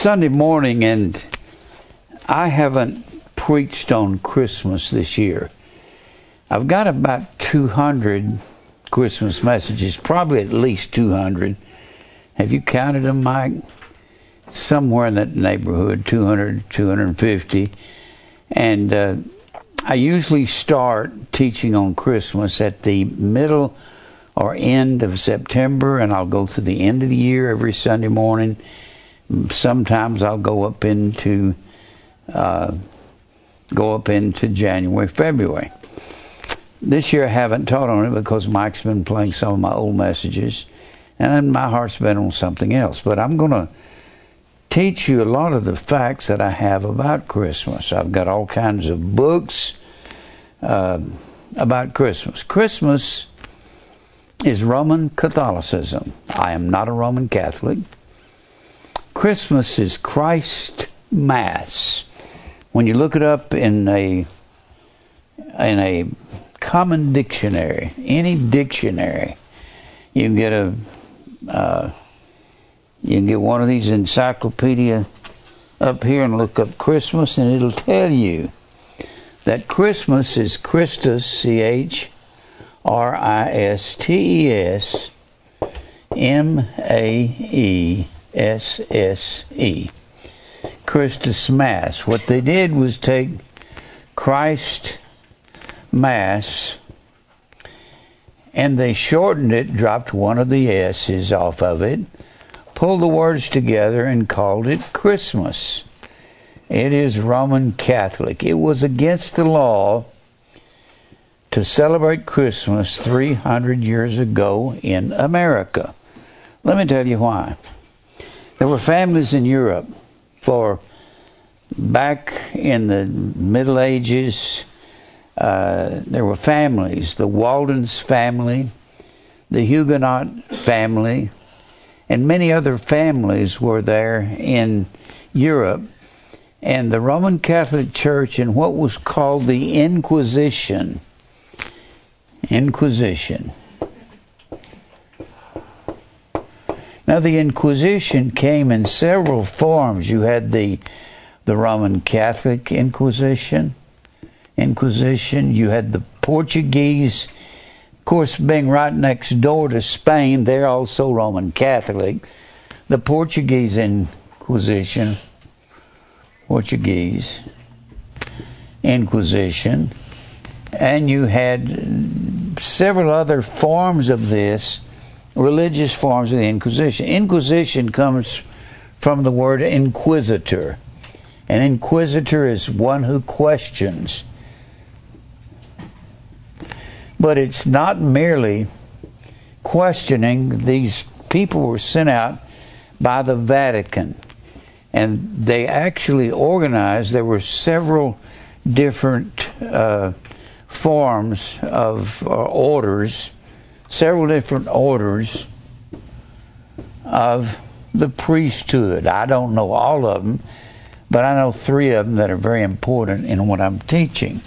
Sunday morning, and I haven't preached on Christmas this year. I've got about 200 Christmas messages, probably at least 200. Have you counted them, Mike? Somewhere in that neighborhood, 200, 250. And uh, I usually start teaching on Christmas at the middle or end of September, and I'll go through the end of the year every Sunday morning. Sometimes I'll go up into uh, go up into January, February. This year I haven't taught on it because Mike's been playing some of my old messages, and my heart's been on something else. But I'm going to teach you a lot of the facts that I have about Christmas. I've got all kinds of books uh, about Christmas. Christmas is Roman Catholicism. I am not a Roman Catholic. Christmas is Christ Mass. When you look it up in a in a common dictionary, any dictionary, you can get a uh, you can get one of these encyclopedia up here and look up Christmas, and it'll tell you that Christmas is Christus, C H R I S T E S M A E S S E. Christus Mass. What they did was take Christ Mass and they shortened it, dropped one of the S's off of it, pulled the words together, and called it Christmas. It is Roman Catholic. It was against the law to celebrate Christmas 300 years ago in America. Let me tell you why. There were families in Europe for back in the Middle Ages. Uh, there were families, the Waldens family, the Huguenot family, and many other families were there in Europe. And the Roman Catholic Church, in what was called the Inquisition, Inquisition. Now, the Inquisition came in several forms. You had the the Roman Catholic Inquisition, Inquisition. You had the Portuguese, of course, being right next door to Spain. They're also Roman Catholic. The Portuguese Inquisition, Portuguese Inquisition, and you had several other forms of this, religious forms of the Inquisition. Inquisition comes from the word inquisitor. An inquisitor is one who questions. But it's not merely questioning. These people were sent out by the Vatican. And they actually organized, there were several different uh, forms of uh, orders, several different orders of the priesthood. I don't know all of them, but I know three of them that are very important in what I'm teaching.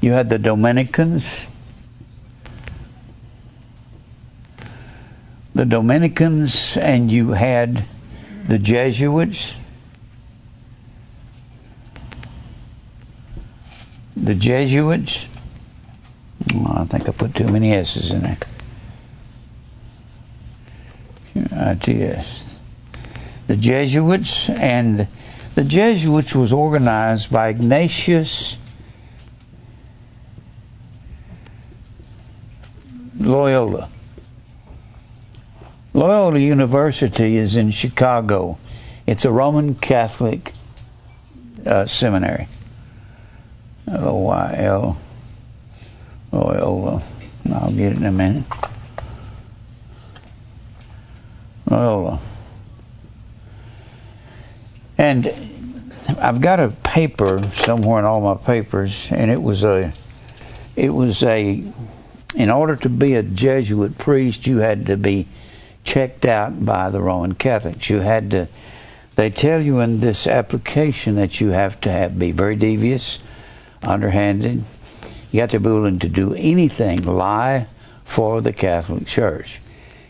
You had the Dominicans, the Dominicans, and you had the Jesuits. The Jesuits, well, I think I put too many S's in there. ITS. The Jesuits and the Jesuits was organized by Ignatius Loyola. Loyola University is in Chicago. It's a Roman Catholic uh, seminary. L O Y L Loyola. I'll get it in a minute. Loyola. And I've got a paper somewhere in all my papers, and it was a, it was a, in order to be a Jesuit priest, you had to be checked out by the Roman Catholics. You had to, they tell you in this application that you have to have, be very devious, underhanded. You have to be willing to do anything, lie for the Catholic Church.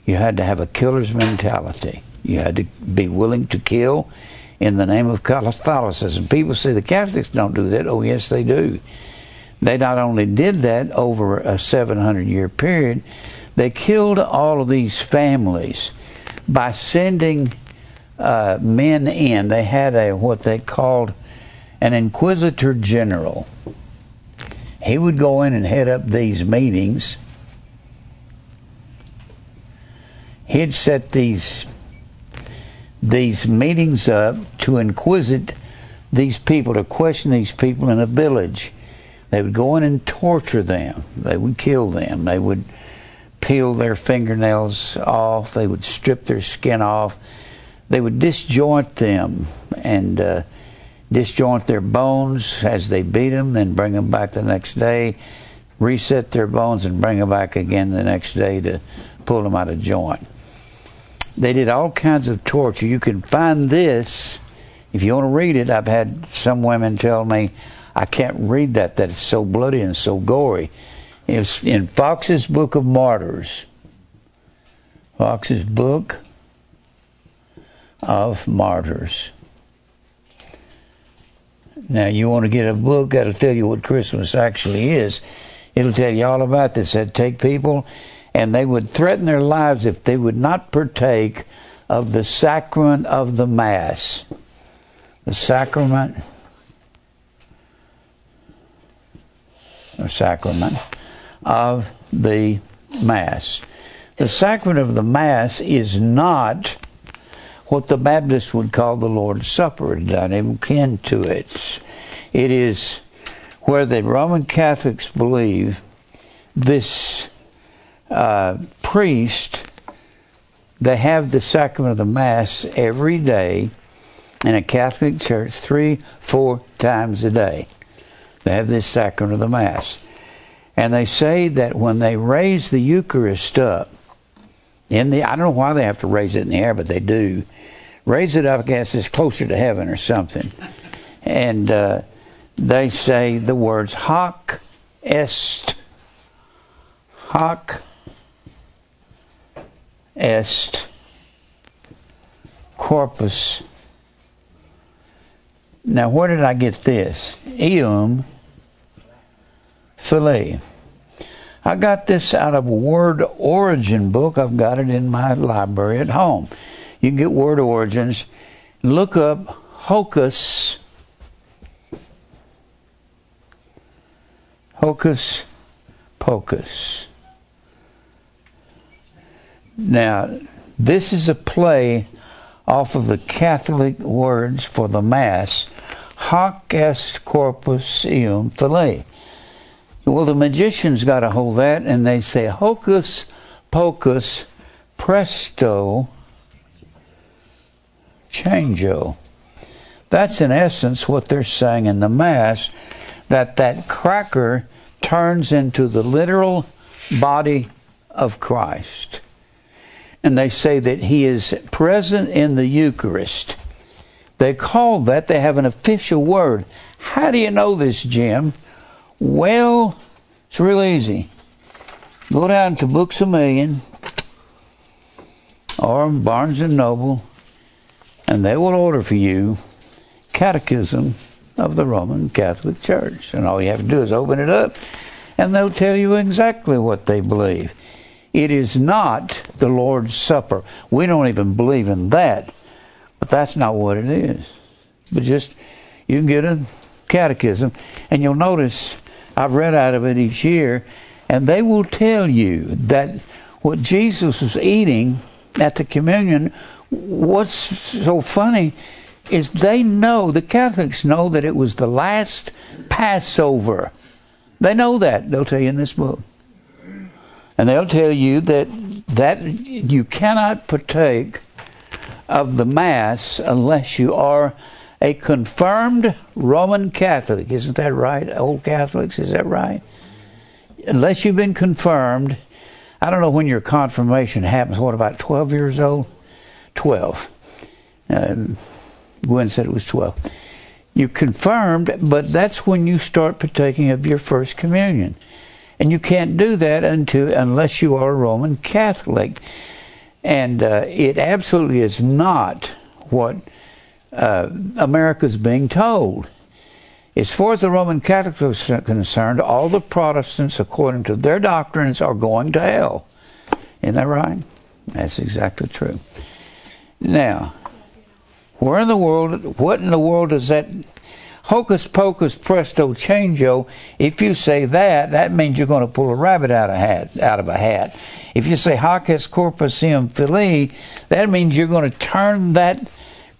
You had to have a killer's mentality. You had to be willing to kill in the name of Catholicism. People say the Catholics don't do that. Oh, yes, they do. They not only did that over a 700 year period, they killed all of these families by sending uh, men in. They had a what they called an inquisitor general. He would go in and head up these meetings. He'd set these these meetings up to inquisit these people, to question these people in a village they would go in and torture them. They would kill them. They would peel their fingernails off. They would strip their skin off. They would disjoint them and uh, disjoint their bones as they beat them, then bring them back the next day, reset their bones, and bring them back again the next day to pull them out of joint. They did all kinds of torture. You can find this if you want to read it. I've had some women tell me, I can't read that, that it's so bloody and so gory. It's in Fox's Book of Martyrs. Fox's Book of Martyrs. Now, you want to get a book that'll tell you what Christmas actually is. It'll tell you all about this. It'd take people, and they would threaten their lives if they would not partake of the sacrament of the Mass. The sacrament or sacrament of the Mass. The sacrament of the Mass is not what the Baptists would call the Lord's Supper. Not even kin to it. It is where the Roman Catholics believe this uh, priest, they have the sacrament of the Mass every day in a Catholic church, three, four times a day. They have this sacrament of the Mass. And they say that when they raise the Eucharist up, in the I don't know why they have to raise it in the air, but they do. Raise it up, I guess it's closer to heaven or something. And uh, they say the words hoc est hoc est corpus. Now, where did I get this? Eum fillet. I got this out of a word origin book. I've got it in my library at home. You can get word origins. Look up hocus hocus pocus. Now, this is a play off of the Catholic words for the Mass, hoc est corpus eum fillet. Well, the magicians got a hold of that and they say, hocus pocus presto changeo. That's in essence what they're saying in the Mass that that cracker turns into the literal body of Christ. And they say that he is present in the Eucharist. They call that, they have an official word. How do you know this, Jim? Well, it's real easy. Go down to Books a Million or Barnes and Noble, and they will order for you Catechism of the Roman Catholic Church. And all you have to do is open it up, and they'll tell you exactly what they believe. It is not the Lord's Supper. We don't even believe in that, but that's not what it is. But just, you can get a catechism, and you'll notice I've read out of it each year, and they will tell you that what Jesus was eating at the communion, what's so funny is they know, the Catholics know that it was the last Passover. They know that. They'll tell you in this book. And they'll tell you that that you cannot partake of the Mass unless you are a confirmed Roman Catholic. Isn't that right? Old Catholics, is that right? Unless you've been confirmed, I don't know when your confirmation happens. What, about 12 years old? 12. Uh, Gwen said it was 12. You confirmed, but that's when you start partaking of your first communion. And you can't do that until unless you are a Roman Catholic. And uh, it absolutely is not what uh, is being told. As far as the Roman Catholics are concerned, all the Protestants, according to their doctrines, are going to hell. Isn't that right? That's exactly true. Now, where in the world, what in the world does that hocus pocus presto changeo? If you say that, that means you're going to pull a rabbit out of hat, out of a hat. If you say hoc est corpus eum filii, that means you're going to turn that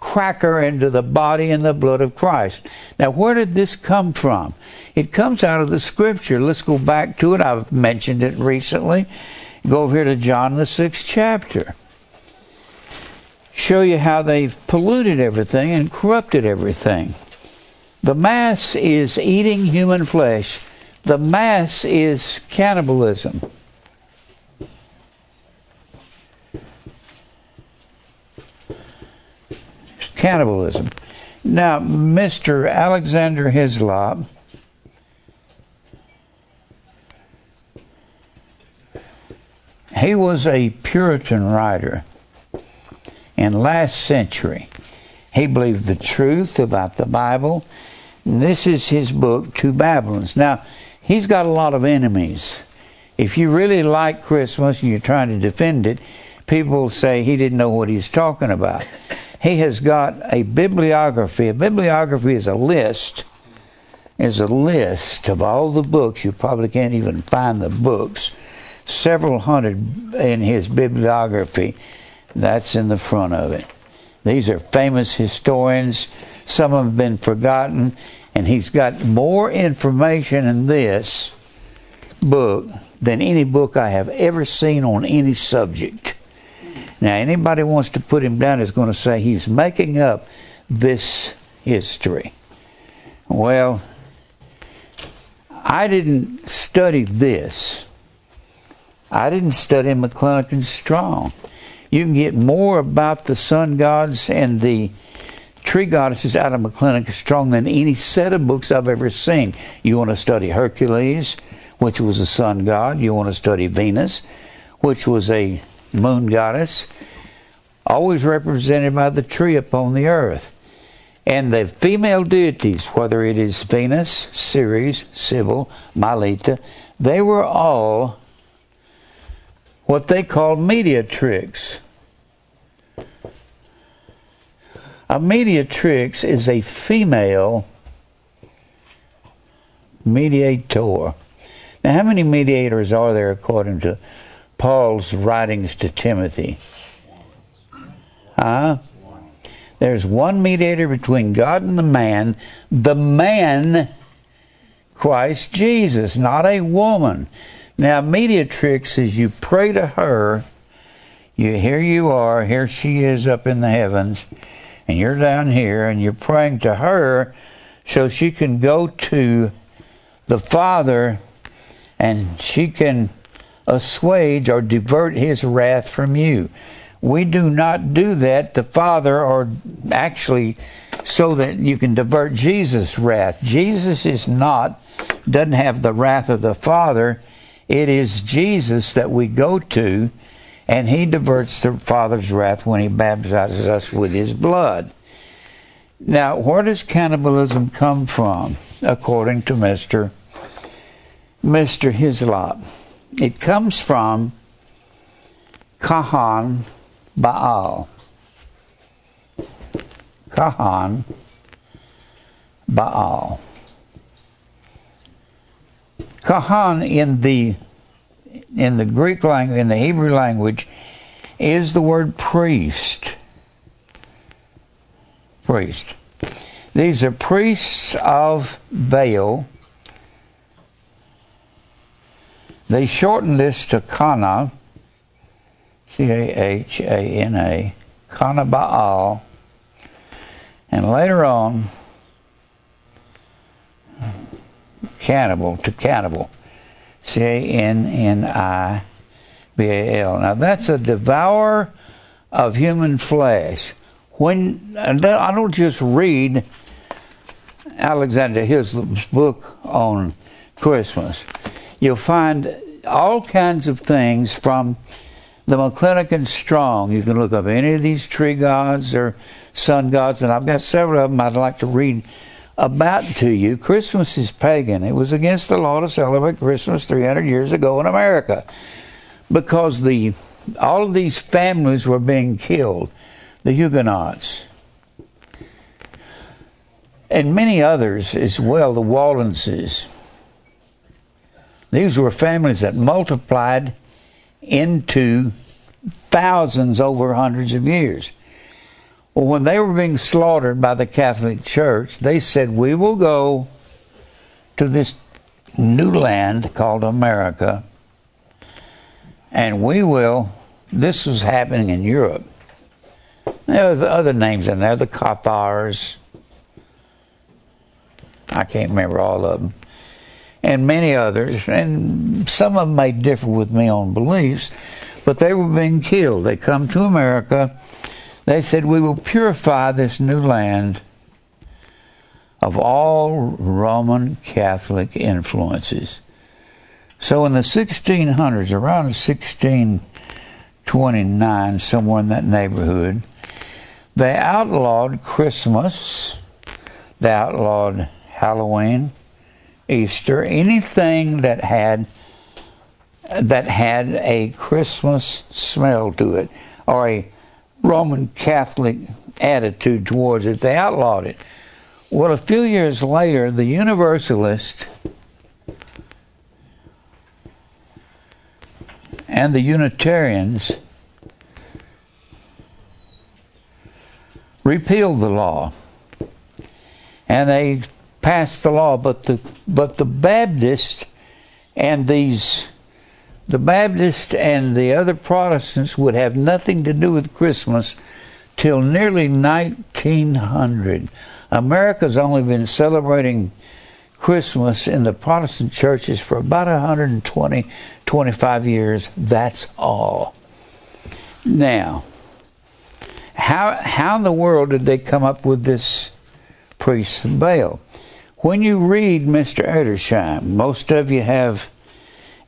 cracker into the body and the blood of Christ. Now, where did this come from? It comes out of the scripture. Let's go back to it. I've mentioned it recently. Go over here to John, the sixth chapter. Show you how they've polluted everything and corrupted everything. The Mass is eating human flesh, the Mass is cannibalism. cannibalism. Now, Mr. Alexander Hislop, he was a Puritan writer in last century. He believed the truth about the Bible. This is his book, Two Babylons. Now, he's got a lot of enemies. If you really like Christmas and you're trying to defend it, people say he didn't know what he's talking about he has got a bibliography. A bibliography is a list, is a list of all the books. You probably can't even find the books. Several hundred in his bibliography. That's in the front of it. These are famous historians. Some of them have been forgotten, and he's got more information in this book than any book I have ever seen on any subject. Now, anybody wants to put him down is going to say he's making up this history. Well, I didn't study this. I didn't study and Strong. You can get more about the sun gods and the tree goddesses out of McClintock and stronger than any set of books I've ever seen. You want to study Hercules, which was a sun god. You want to study Venus, which was a moon goddess, always represented by the tree upon the earth. And the female deities, whether it is Venus, Ceres, Cybele, Mylitta, they were all what they called mediatrix. A mediatrix is a female mediator. Now, how many mediators are there according to Paul's writings to Timothy? Huh? There's one mediator between God and the man, the man, Christ Jesus, not a woman. Now, mediatrix is you pray to her, you here you are, here she is up in the heavens, and you're down here, and you're praying to her so she can go to the Father and she can assuage or divert his wrath from you. We do not do that, the Father, or actually so that you can divert Jesus' wrath. Jesus is not, doesn't have the wrath of the Father. It is Jesus that we go to, and He diverts the Father's wrath when He baptizes us with His blood. Now, where does cannibalism come from, according to Mr. Mr. Hislop? It comes from Kahan Baal. Kahan Baal. Kahan in the in the Greek language, in the Hebrew language, is the word priest. Priest. These are priests of Baal They shortened this to Kana, C A H A N A, Kana Baal, and later on, cannibal to cannibal, C A N N I B A L. Now that's a devourer of human flesh. When I don't just read Alexander Hislop's book on Christmas you'll find all kinds of things from the McClintock and Strong. You can look up any of these tree gods or sun gods, and I've got several of them I'd like to read about to you. Christmas is pagan. It was against the law to celebrate Christmas 300 years ago in America because the all of these families were being killed. The Huguenots. And many others as well, the Waldenses. These were families that multiplied into thousands over hundreds of years. Well, when they were being slaughtered by the Catholic Church, they said, We will go to this new land called America, and we will. This was happening in Europe. There was other names in there, the Cathars. I can't remember all of them. And many others, and some of them may differ with me on beliefs, but they were being killed. They come to America. They said, We will purify this new land of all Roman Catholic influences. So in the 1600s, around 1629, somewhere in that neighborhood, they outlawed Christmas, they outlawed Halloween, Easter, anything that had that had a Christmas smell to it or a Roman Catholic attitude towards it. They outlawed it. Well, a few years later, the Universalists and the Unitarians repealed the law. And they passed the law, but the but the Baptists and these the Baptists and the other Protestants would have nothing to do with Christmas till nearly 1900. America's only been celebrating Christmas in the Protestant churches for about 120, 25 years. That's all. Now, how how in the world did they come up with this priest of Baal? When you read Mr. Edersheim, most of you have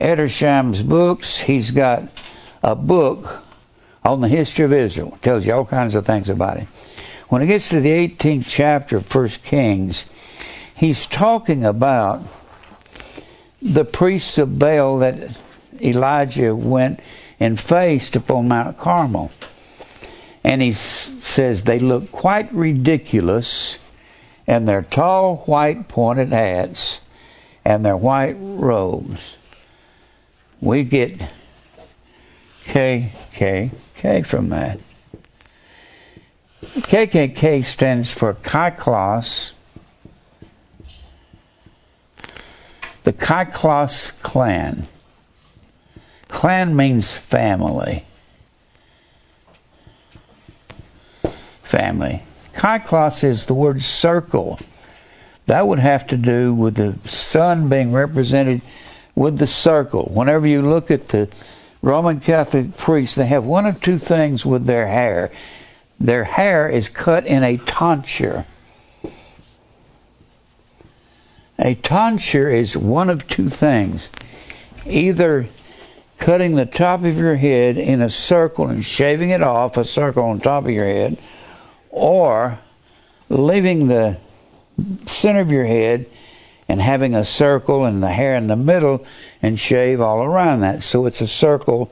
Edersheim's books. He's got a book on the history of Israel. It tells you all kinds of things about it. When it gets to the 18th chapter of First Kings, he's talking about the priests of Baal that Elijah went and faced upon Mount Carmel. And he says they look quite ridiculous in their tall white pointed hats and their white robes we get KKK from that. KKK stands for Kaiklos, the Kaiklos clan. Clan means family. Family. Kaiklos is the word circle. That would have to do with the sun being represented with the circle. Whenever you look at the Roman Catholic priests, they have one of two things with their hair. Their hair is cut in a tonsure. A tonsure is one of two things. Either cutting the top of your head in a circle and shaving it off, a circle on top of your head, or leaving the center of your head and having a circle and the hair in the middle and shave all around that. So it's a circle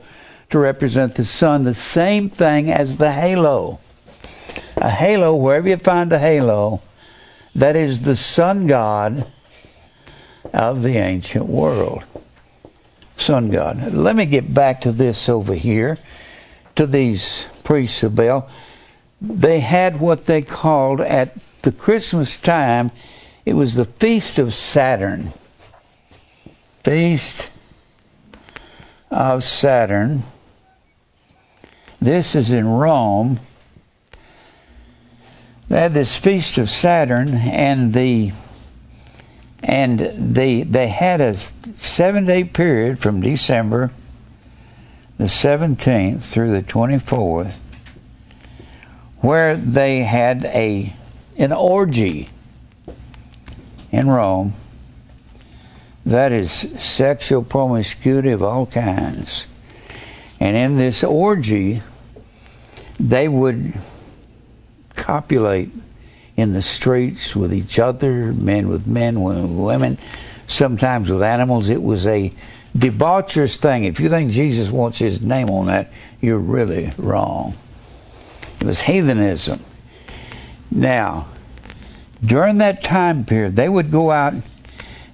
to represent the sun, the same thing as the halo. A halo, wherever you find a halo, that is the sun god of the ancient world. Sun god. Let me get back to this over here, to these priests of Baal. They had what they called at the Christmas time it was the Feast of Saturn. Feast of Saturn. This is in Rome. They had this Feast of Saturn, and the and they they had a seven day period from December the 17th through the 24th where they had a an orgy in Rome. That is sexual promiscuity of all kinds. And in this orgy, they would copulate in the streets with each other, men with men, women with women, sometimes with animals. It was a debaucherous thing. If you think Jesus wants his name on that, you're really wrong. It was heathenism. Now, during that time period, they would go out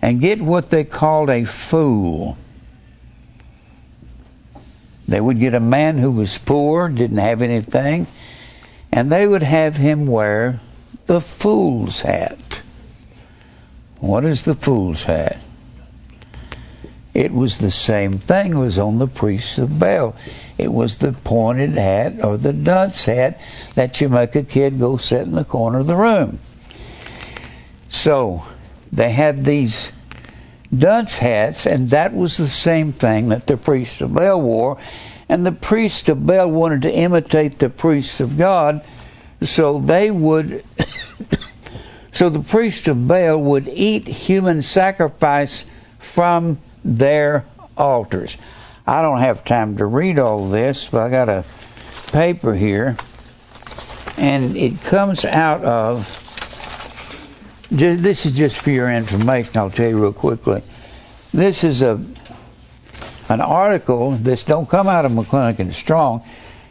and get what they called a fool. They would get a man who was poor, didn't have anything, and they would have him wear the fool's hat. What is the fool's hat? It was the same thing. It was on the priests of Baal. It was the pointed hat or the dunce hat that you make a kid go sit in the corner of the room. So they had these dunce hats, and that was the same thing that the priests of Baal wore. And the priests of Baal wanted to imitate the priests of God, so they would. so the priests of Baal would eat human sacrifice from their altars. I don't have time to read all this, but I got a paper here, and it comes out of. This is just for your information. I'll tell you real quickly. This is a an article. This don't come out of McClintock and Strong.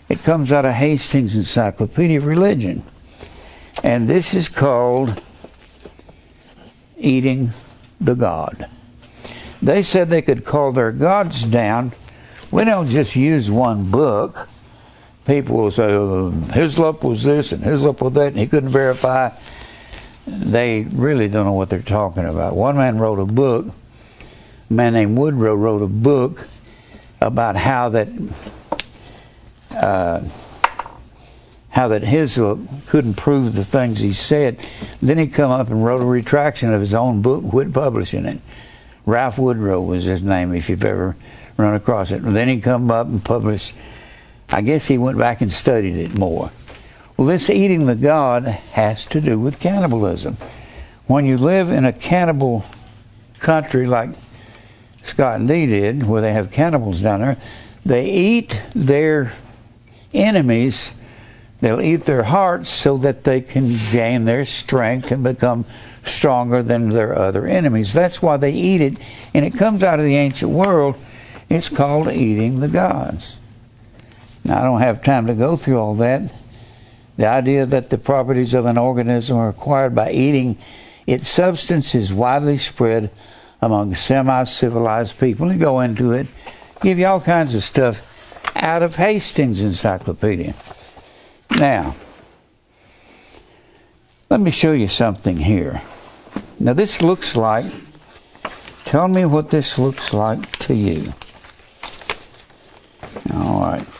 It comes out of Hastings Encyclopedia of Religion. And this is called Eating the God. They said they could call their gods down. We don't just use one book. People will say, oh, Hislop was this and Hislop was that, and he couldn't verify. They really don't know what they're talking about. One man wrote a book, a man named Woodrow wrote a book about how that uh, how that Hislop couldn't prove the things he said. Then he come up and wrote a retraction of his own book, quit publishing it. Ralph Woodrow was his name, if you've ever run across it. And then he come up and published. I guess he went back and studied it more. Well, this eating the God has to do with cannibalism. When you live in a cannibal country like Scott and Dee did, where they have cannibals down there, they eat their enemies. They'll eat their hearts so that they can gain their strength and become stronger than their other enemies. That's why they eat it, and it comes out of the ancient world. It's called eating the gods. Now, I don't have time to go through all that. The idea that the properties of an organism are acquired by eating its substance is widely spread among semi civilized people. You go into it, give you all kinds of stuff out of Hastings Encyclopedia. Now, let me show you something here. Now, this looks like, tell me what this looks like to you. All right.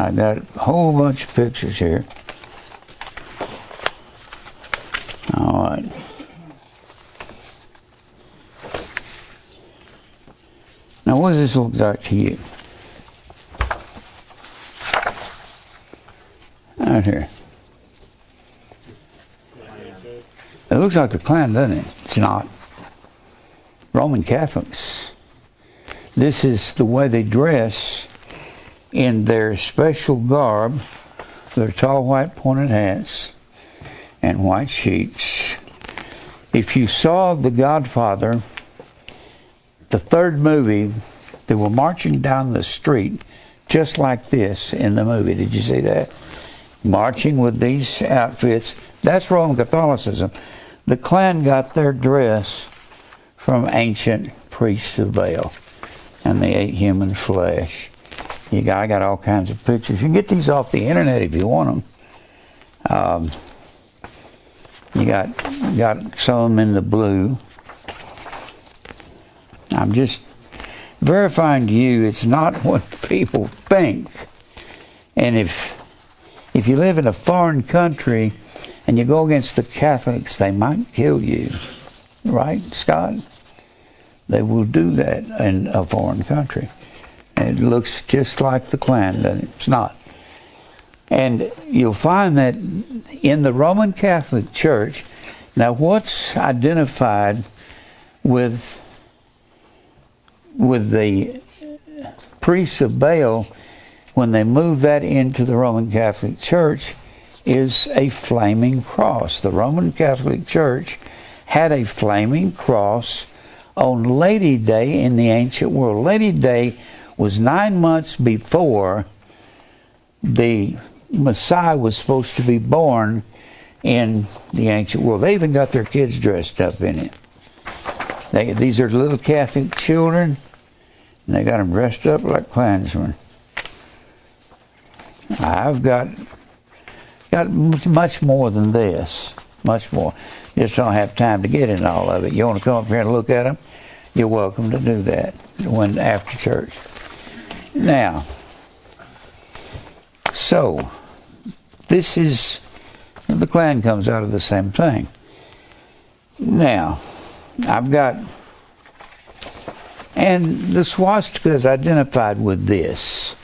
I got a whole bunch of pictures here. All right. Now, what does this look like to you? Right here. It looks like the Klan, doesn't it? It's not. Roman Catholics. This is the way they dress in their special garb, their tall white pointed hats and white sheets. If you saw The Godfather, the third movie, they were marching down the street just like this in the movie. Did you see that? Marching with these outfits. That's Roman Catholicism. The Klan got their dress from ancient priests of Baal, and they ate human flesh. You got, I got all kinds of pictures. You can get these off the internet if you want them. Um, you got got some in the blue. I'm just verifying to you it's not what people think. And if if you live in a foreign country and you go against the Catholics, they might kill you. Right, Scott? They will do that in a foreign country. It looks just like the Klan, and it's not. And you'll find that in the Roman Catholic Church, now what's identified with with the priests of Baal, when they moved that into the Roman Catholic Church, is a flaming cross. The Roman Catholic Church had a flaming cross on Lady Day in the ancient world. Lady Day was nine months before the Messiah was supposed to be born in the ancient world. They even got their kids dressed up in it. They, these are little Catholic children, and they got them dressed up like Klansmen. I've got got much more than this, much more. Just don't have time to get in all of it. You want to come up here and look at them? You're welcome to do that when after church. Now, so this is the Klan comes out of the same thing. Now, I've got, and the swastika is identified with this.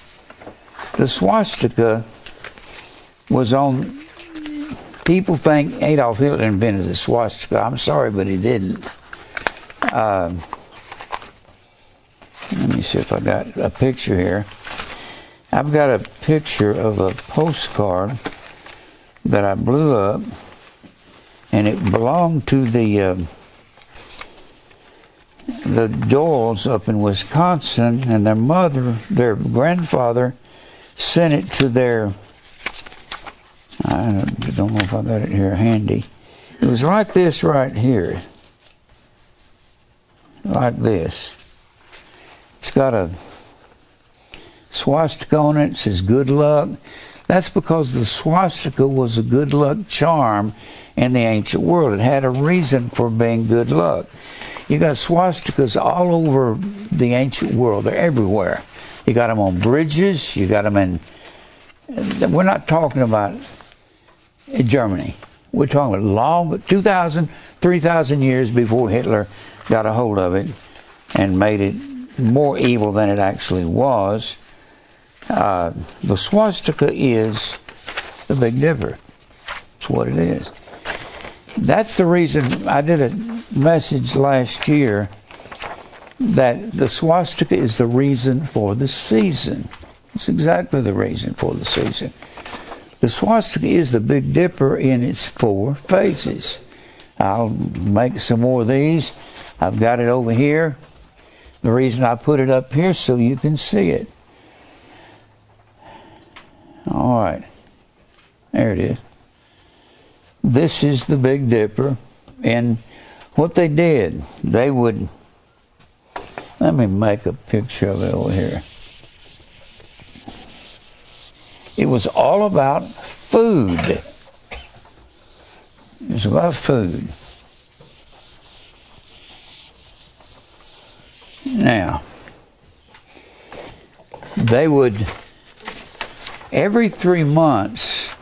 The swastika was on. People think Adolf Hitler invented the swastika. I'm sorry, but he didn't. Uh, let me see if I got a picture here. I've got a picture of a postcard that I blew up, and it belonged to the uh, the Doyles up in Wisconsin, and their mother, their grandfather, sent it to their. I don't know if I got it here handy. It was like this right here, like this. It's got a swastika on it. It says good luck. That's because the swastika was a good luck charm in the ancient world. It had a reason for being good luck. You got swastikas all over the ancient world. They're everywhere. You got them on bridges. You got them in. We're not talking about Germany. We're talking about long, 2,000, 3,000 years before Hitler got a hold of it and made it more evil than it actually was. Uh, the swastika is the Big Dipper. That's what it is. That's the reason I did a message last year that the swastika is the reason for the season. It's exactly the reason for the season. The swastika is the Big Dipper in its four phases. I'll make some more of these. I've got it over here. The reason I put it up here so you can see it. All right. There it is. This is the Big Dipper. And what they did, they would. Let me make a picture of it over here. It was all about food. It was about food. Now, they would every three months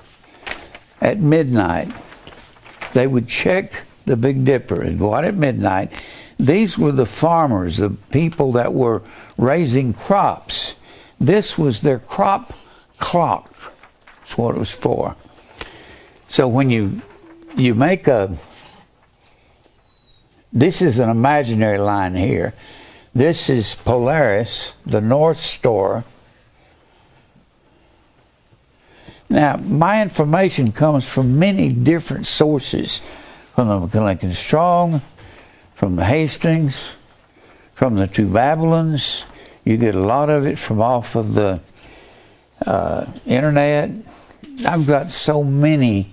at midnight, they would check the Big Dipper and go out at midnight. These were the farmers, the people that were raising crops. This was their crop clock. That's what it was for. So when you you make a this is an imaginary line here. This is Polaris, the North Star, Now, my information comes from many different sources from the McClellan Strong, from the Hastings, from the two Babylons. You get a lot of it from off of the uh, internet. I've got so many.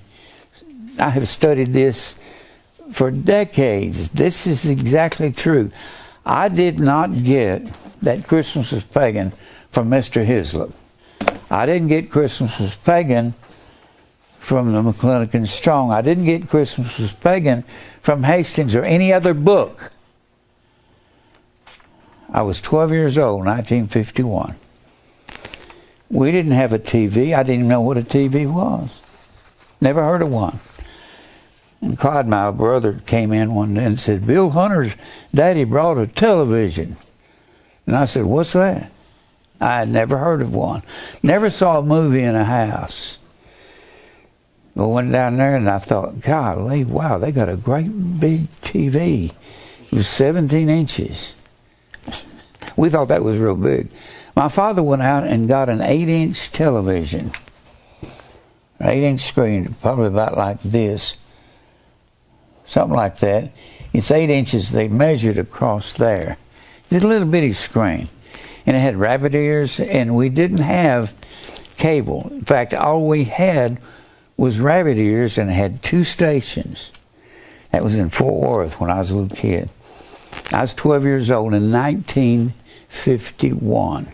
I have studied this for decades. This is exactly true. I did not get that Christmas is pagan from Mr. Hislop. I didn't get Christmas was pagan from the McClintock Strong. I didn't get Christmas was pagan from Hastings or any other book. I was 12 years old, 1951. We didn't have a TV. I didn't even know what a TV was. Never heard of one. And Clyde, my brother, came in one day and said, Bill Hunter's daddy brought a television. And I said, What's that? I had never heard of one. Never saw a movie in a house. But went down there and I thought, golly, wow, they got a great big TV. It was 17 inches. We thought that was real big. My father went out and got an eight inch television, an eight inch screen, probably about like this, something like that. It's eight inches. They measured across there. It's a little bitty screen, and it had rabbit ears, and we didn't have cable. In fact, all we had was rabbit ears, and it had two stations. That was in Fort Worth when I was a little kid. I was 12 years old in 1951.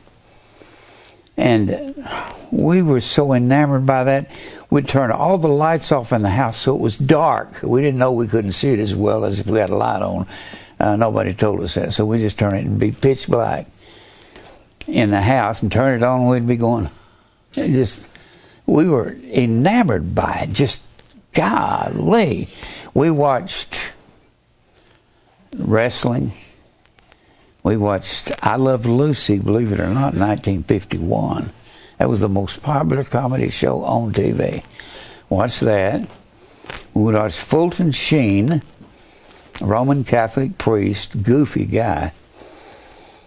And we were so enamored by that, we'd turn all the lights off in the house so it was dark. We didn't know we couldn't see it as well as if we had a light on. Uh, nobody told us that, so we just turned it and be pitch black in the house and turn it on. We'd be going, just we were enamored by it. Just golly, we watched wrestling. We watched I Love Lucy, believe it or not, in 1951. That was the most popular comedy show on TV. Watch that. We would watch Fulton Sheen, Roman Catholic priest, goofy guy.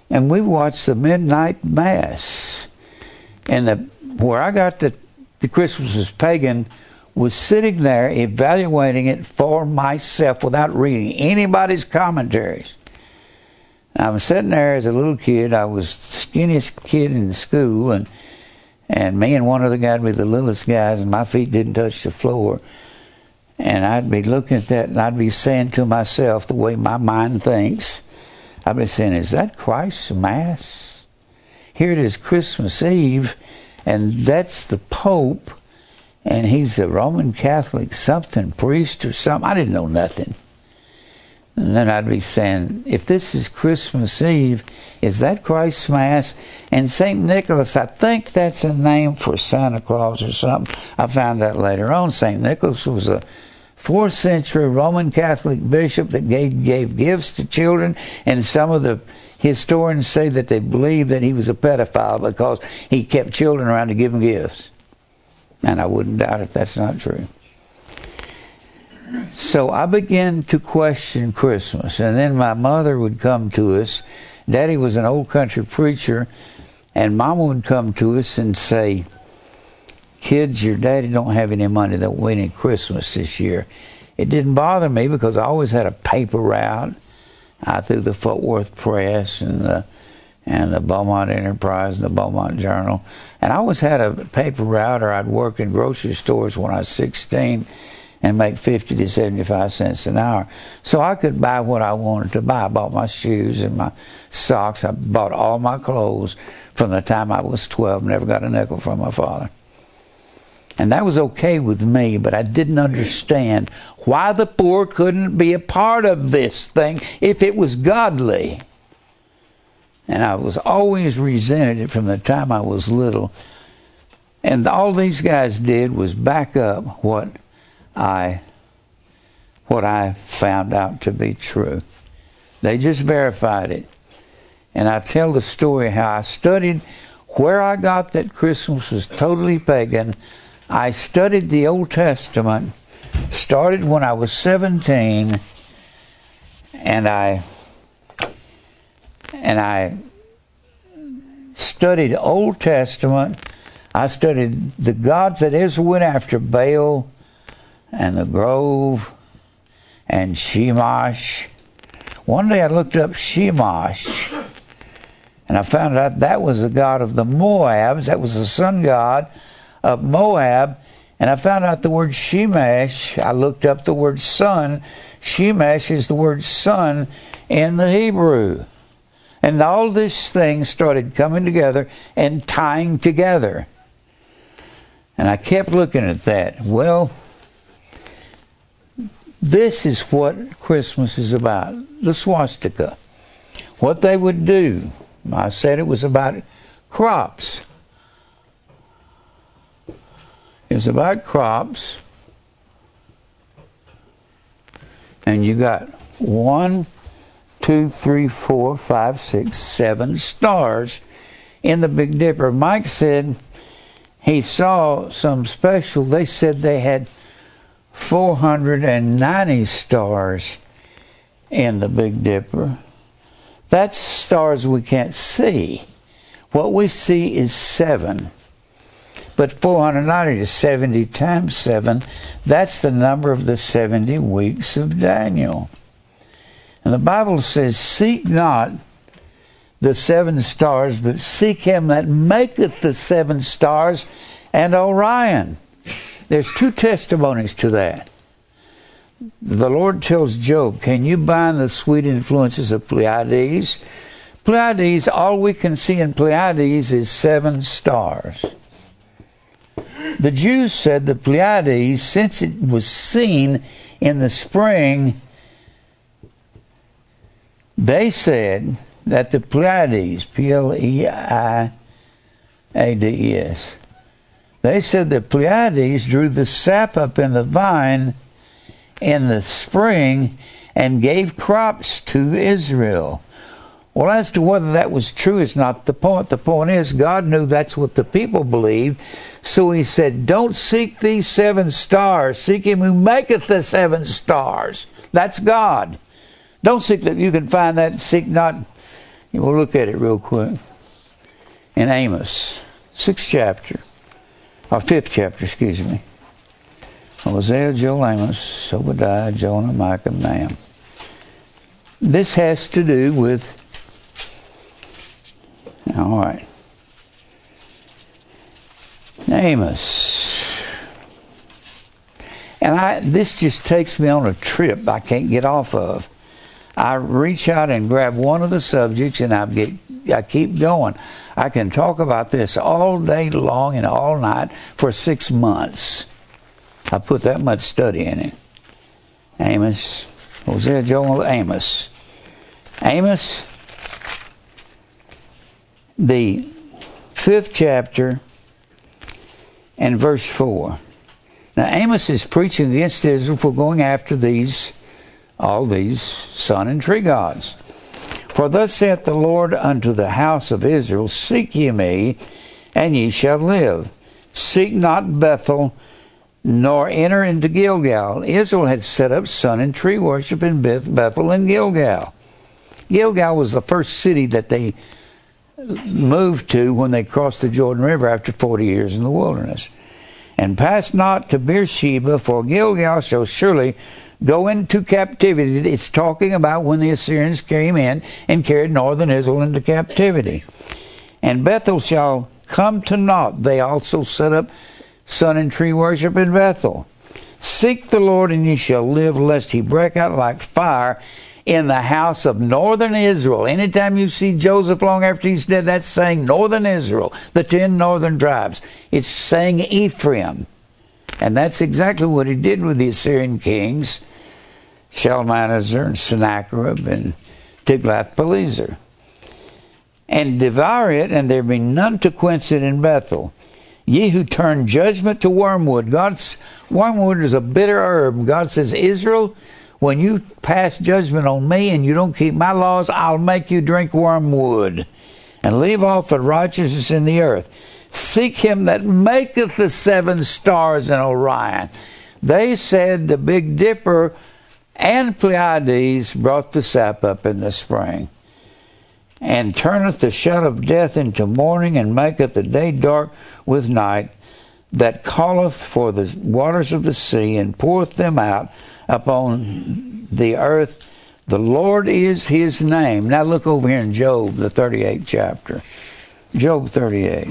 And we watched the Midnight Mass. And the where I got the, the Christmas is pagan was sitting there evaluating it for myself without reading anybody's commentaries. I was sitting there as a little kid. I was skinniest kid in school, and and me and one other guy would be the littlest guys, and my feet didn't touch the floor. And I'd be looking at that, and I'd be saying to myself the way my mind thinks. I'd be saying, "Is that Christ's Mass? Here it is, Christmas Eve, and that's the Pope." and he's a Roman Catholic something priest or something. I didn't know nothing. And then I'd be saying, if this is Christmas Eve, is that Christ's Mass? And St. Nicholas, I think that's a name for Santa Claus or something. I found out later on. St. Nicholas was a fourth century Roman Catholic bishop that gave, gave gifts to children, and some of the historians say that they believe that he was a pedophile because he kept children around to give them gifts. And I wouldn't doubt if that's not true. So I began to question Christmas. And then my mother would come to us. Daddy was an old country preacher. And Mama would come to us and say, Kids, your daddy don't have any money that we need Christmas this year. It didn't bother me because I always had a paper route uh, through the Fort Worth Press and the and the Beaumont Enterprise and the Beaumont Journal. And I always had a paper route, or I'd work in grocery stores when I was 16 and make 50 to 75 cents an hour. So I could buy what I wanted to buy. I bought my shoes and my socks. I bought all my clothes from the time I was 12. Never got a nickel from my father. And that was okay with me, but I didn't understand why the poor couldn't be a part of this thing if it was godly. And I was always resented it from the time I was little. And all these guys did was back up what I what I found out to be true. They just verified it. And I tell the story how I studied where I got that Christmas was totally pagan. I studied the Old Testament, started when I was 17, and I and I studied Old Testament. I studied the gods that Israel went after Baal and the Grove and Shemash. One day I looked up Shemash and I found out that was the god of the Moabs. That was the sun god of Moab. And I found out the word Shemash. I looked up the word sun. Shemash is the word sun in the Hebrew. And all these things started coming together and tying together. And I kept looking at that. Well, this is what Christmas is about the swastika. What they would do. I said it was about crops. It was about crops. And you got one two, three, four, five, six, seven stars in the Big Dipper. Mike said he saw some special, they said they had 490 stars in the Big Dipper. That's stars we can't see. What we see is seven. But 490 is 70 times 7. That's the number of the 70 weeks of Daniel. And the Bible says, Seek not the seven stars, but seek him that maketh the seven stars and Orion. There's two testimonies to that. The Lord tells Job, Can you bind the sweet influences of Pleiades? Pleiades, all we can see in Pleiades is seven stars. The Jews said the Pleiades, since it was seen in the spring, they said that the Pleiades, P L E I A D E S, they said the Pleiades drew the sap up in the vine in the spring and gave crops to Israel. Well, as to whether that was true is not the point. The point is, God knew that's what the people believed. So he said, Don't seek these seven stars. Seek him who maketh the seven stars. That's God. Don't seek that. You can find that. Seek not. We'll look at it real quick. In Amos, sixth chapter, or fifth chapter, excuse me. Hosea, Joel, Amos, Obadiah, Jonah, Micah, Nahum. This has to do with all right. Amos. And I this just takes me on a trip I can't get off of. I reach out and grab one of the subjects and I get I keep going. I can talk about this all day long and all night for six months. I put that much study in it. Amos, Hosea, Joel, Amos. Amos the fifth chapter and verse 4. Now, Amos is preaching against Israel for going after these, all these sun and tree gods. For thus saith the Lord unto the house of Israel, Seek ye me, and ye shall live. Seek not Bethel, nor enter into Gilgal. Israel had set up sun and tree worship in Beth- Bethel and Gilgal. Gilgal was the first city that they moved to when they crossed the Jordan River after 40 years in the wilderness. And pass not to Beersheba, for Gilgal shall surely go into captivity. It's talking about when the Assyrians came in and carried northern Israel into captivity. And Bethel shall come to naught. They also set up sun and tree worship in Bethel. Seek the Lord, and ye shall live, lest he break out like fire in the house of northern Israel. Anytime you see Joseph long after he's dead, that's saying northern Israel, the ten northern tribes. It's saying Ephraim. And that's exactly what he did with the Assyrian kings, Shalmaneser and Sennacherib and Tiglath-Pileser. And devour it, and there be none to quench it in Bethel. Ye who turn judgment to wormwood. God's wormwood is a bitter herb. God says, Israel, when you pass judgment on me and you don't keep my laws, I'll make you drink wormwood and leave off the righteousness in the earth. Seek him that maketh the seven stars in Orion. They said the Big Dipper and Pleiades brought the sap up in the spring, and turneth the shadow of death into morning, and maketh the day dark with night, that calleth for the waters of the sea, and poureth them out upon the earth. The Lord is his name. Now look over here in Job, the 38th chapter. Job 38.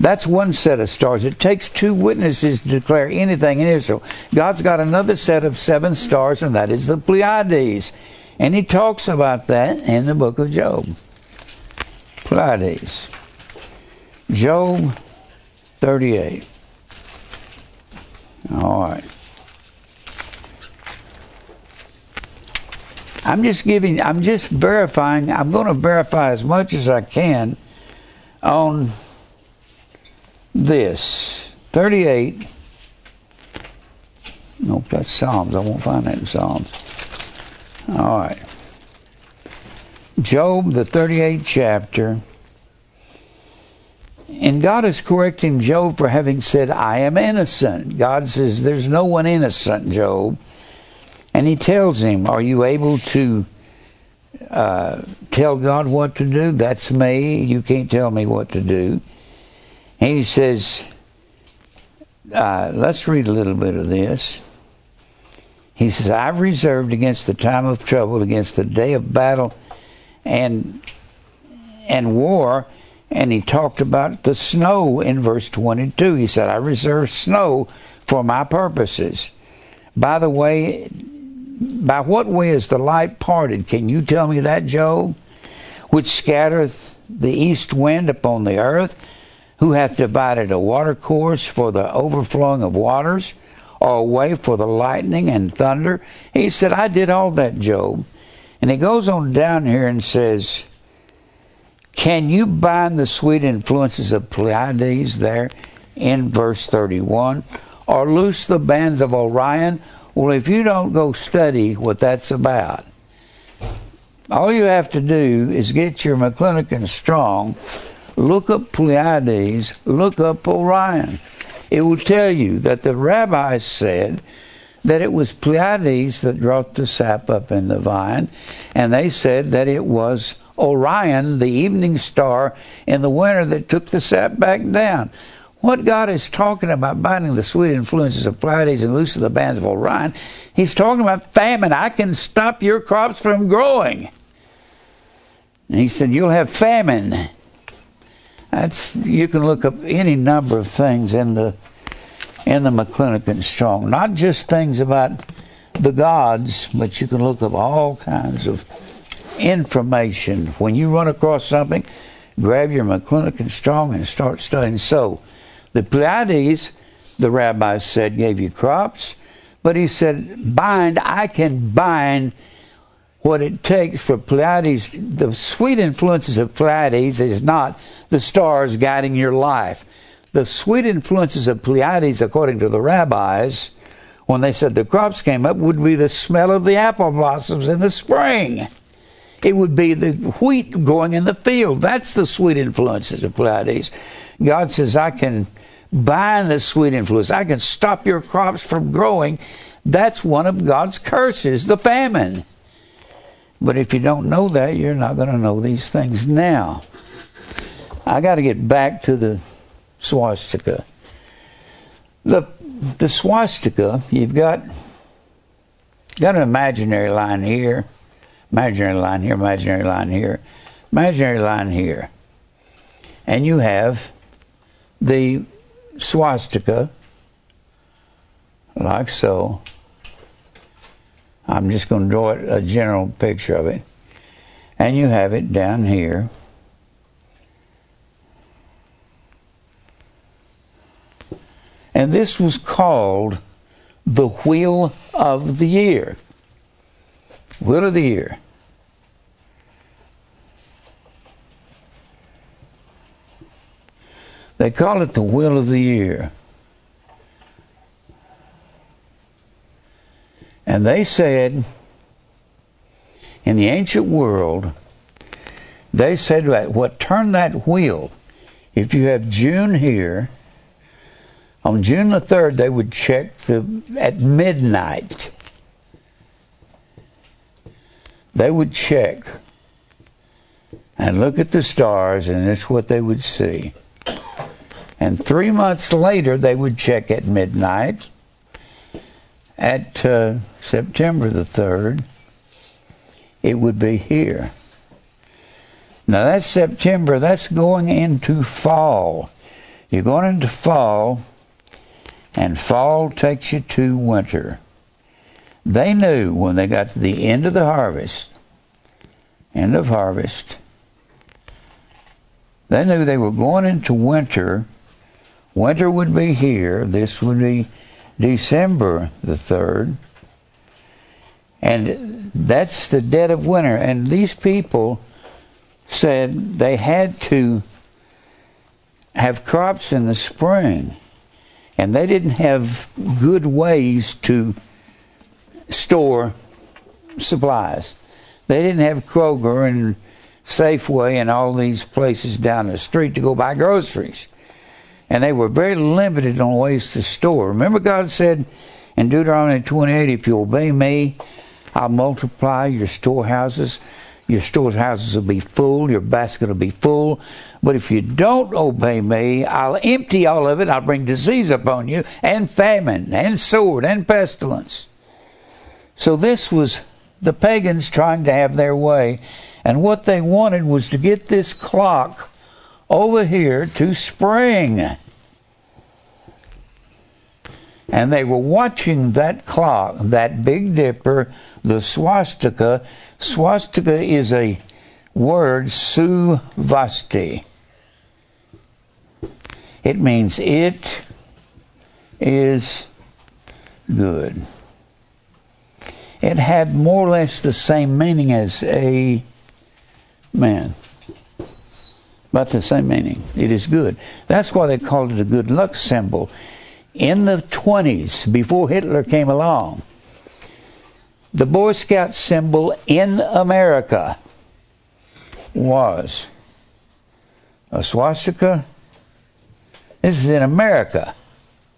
That's one set of stars. It takes two witnesses to declare anything in Israel. God's got another set of seven stars, and that is the Pleiades. And he talks about that in the book of Job. Pleiades. Job 38. All right. I'm just giving, I'm just verifying, I'm going to verify as much as I can on this. 38. Nope, that's Psalms. I won't find that in Psalms. All right. Job, the 38th chapter. And God is correcting Job for having said, I am innocent. God says, There's no one innocent, Job. And he tells him, Are you able to uh, tell God what to do? That's me. You can't tell me what to do. And he says, uh, Let's read a little bit of this. He says, I've reserved against the time of trouble, against the day of battle and and war. And he talked about the snow in verse 22. He said, I reserve snow for my purposes. By the way, by what way is the light parted? Can you tell me that, Job? Which scattereth the east wind upon the earth? Who hath divided a watercourse for the overflowing of waters, or a way for the lightning and thunder? He said, I did all that, Job. And he goes on down here and says, Can you bind the sweet influences of Pleiades there in verse 31? Or loose the bands of Orion? Well, if you don't go study what that's about, all you have to do is get your McClintock Strong, look up Pleiades, look up Orion. It will tell you that the rabbis said that it was Pleiades that brought the sap up in the vine, and they said that it was Orion, the evening star in the winter, that took the sap back down. What God is talking about binding the sweet influences of Pleiades and loosing the bands of Orion, He's talking about famine. I can stop your crops from growing. And He said, You'll have famine. That's you can look up any number of things in the in the McClintock Strong. Not just things about the gods, but you can look up all kinds of information. When you run across something, grab your McClintock Strong and start studying. So the Pleiades, the rabbis said, gave you crops, but he said, bind, I can bind what it takes for Pleiades. The sweet influences of Pleiades is not the stars guiding your life. The sweet influences of Pleiades, according to the rabbis, when they said the crops came up, would be the smell of the apple blossoms in the spring. It would be the wheat growing in the field. That's the sweet influences of Pleiades. God says, I can bind the sweet influence. I can stop your crops from growing. That's one of God's curses, the famine. But if you don't know that, you're not going to know these things now. I got to get back to the swastika. The the swastika, you've got got an imaginary line here, imaginary line here, imaginary line here, imaginary line here. And you have the swastika, like so. I'm just going to draw it, a general picture of it. And you have it down here. And this was called the Wheel of the Year. Wheel of the Year. They call it the Wheel of the Year. And they said, in the ancient world, they said that what turned that wheel, if you have June here, on June the 3rd, they would check the, at midnight. They would check and look at the stars, and it's what they would see. And three months later, they would check at midnight at uh, September the 3rd. It would be here. Now that's September, that's going into fall. You're going into fall, and fall takes you to winter. They knew when they got to the end of the harvest, end of harvest, they knew they were going into winter Winter would be here. This would be December the 3rd. And that's the dead of winter. And these people said they had to have crops in the spring. And they didn't have good ways to store supplies. They didn't have Kroger and Safeway and all these places down the street to go buy groceries and they were very limited on ways to store. Remember, God said In Deuteronomy 28, if you obey me, I'll multiply your storehouses. Your storehouses will be full, your basket will be full. But if you don't obey me, I'll empty all of it. I'll bring disease upon you, and famine, and sword, and pestilence. So this was the pagans trying to have their way. And what they wanted was to get this clock over here to spring. And they were watching that clock, that Big Dipper, the swastika. Swastika is a word, suvasti. It means it is good. It had more or less the same meaning as a man. But the same meaning. It is good. That's why they called it a good luck symbol. In the 20s, before Hitler came along, the Boy Scout symbol in America was a swastika. This is in America.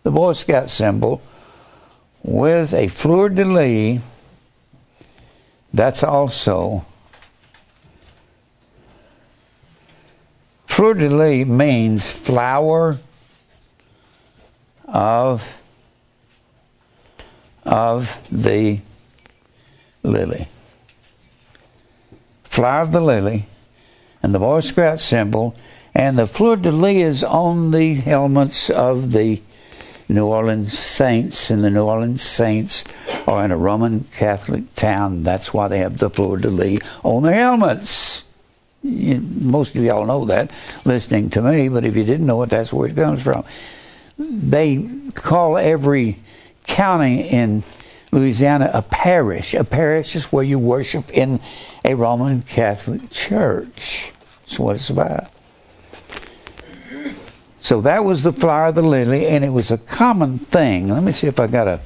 The Boy Scout symbol with a fleur de lis. That's also fleur de lis means flower of of the lily. Flower of the lily and the Boy Scout symbol, and the fleur de lis is on the helmets of the New Orleans Saints, and the New Orleans Saints are in a Roman Catholic town. That's why they have the fleur de lis on their helmets. You, most of y'all know that listening to me, but if you didn't know it, that's where it comes from. They call every county in Louisiana a parish. A parish is where you worship in a Roman Catholic church. That's what it's about. So that was the flower of the lily, and it was a common thing. Let me see if I got a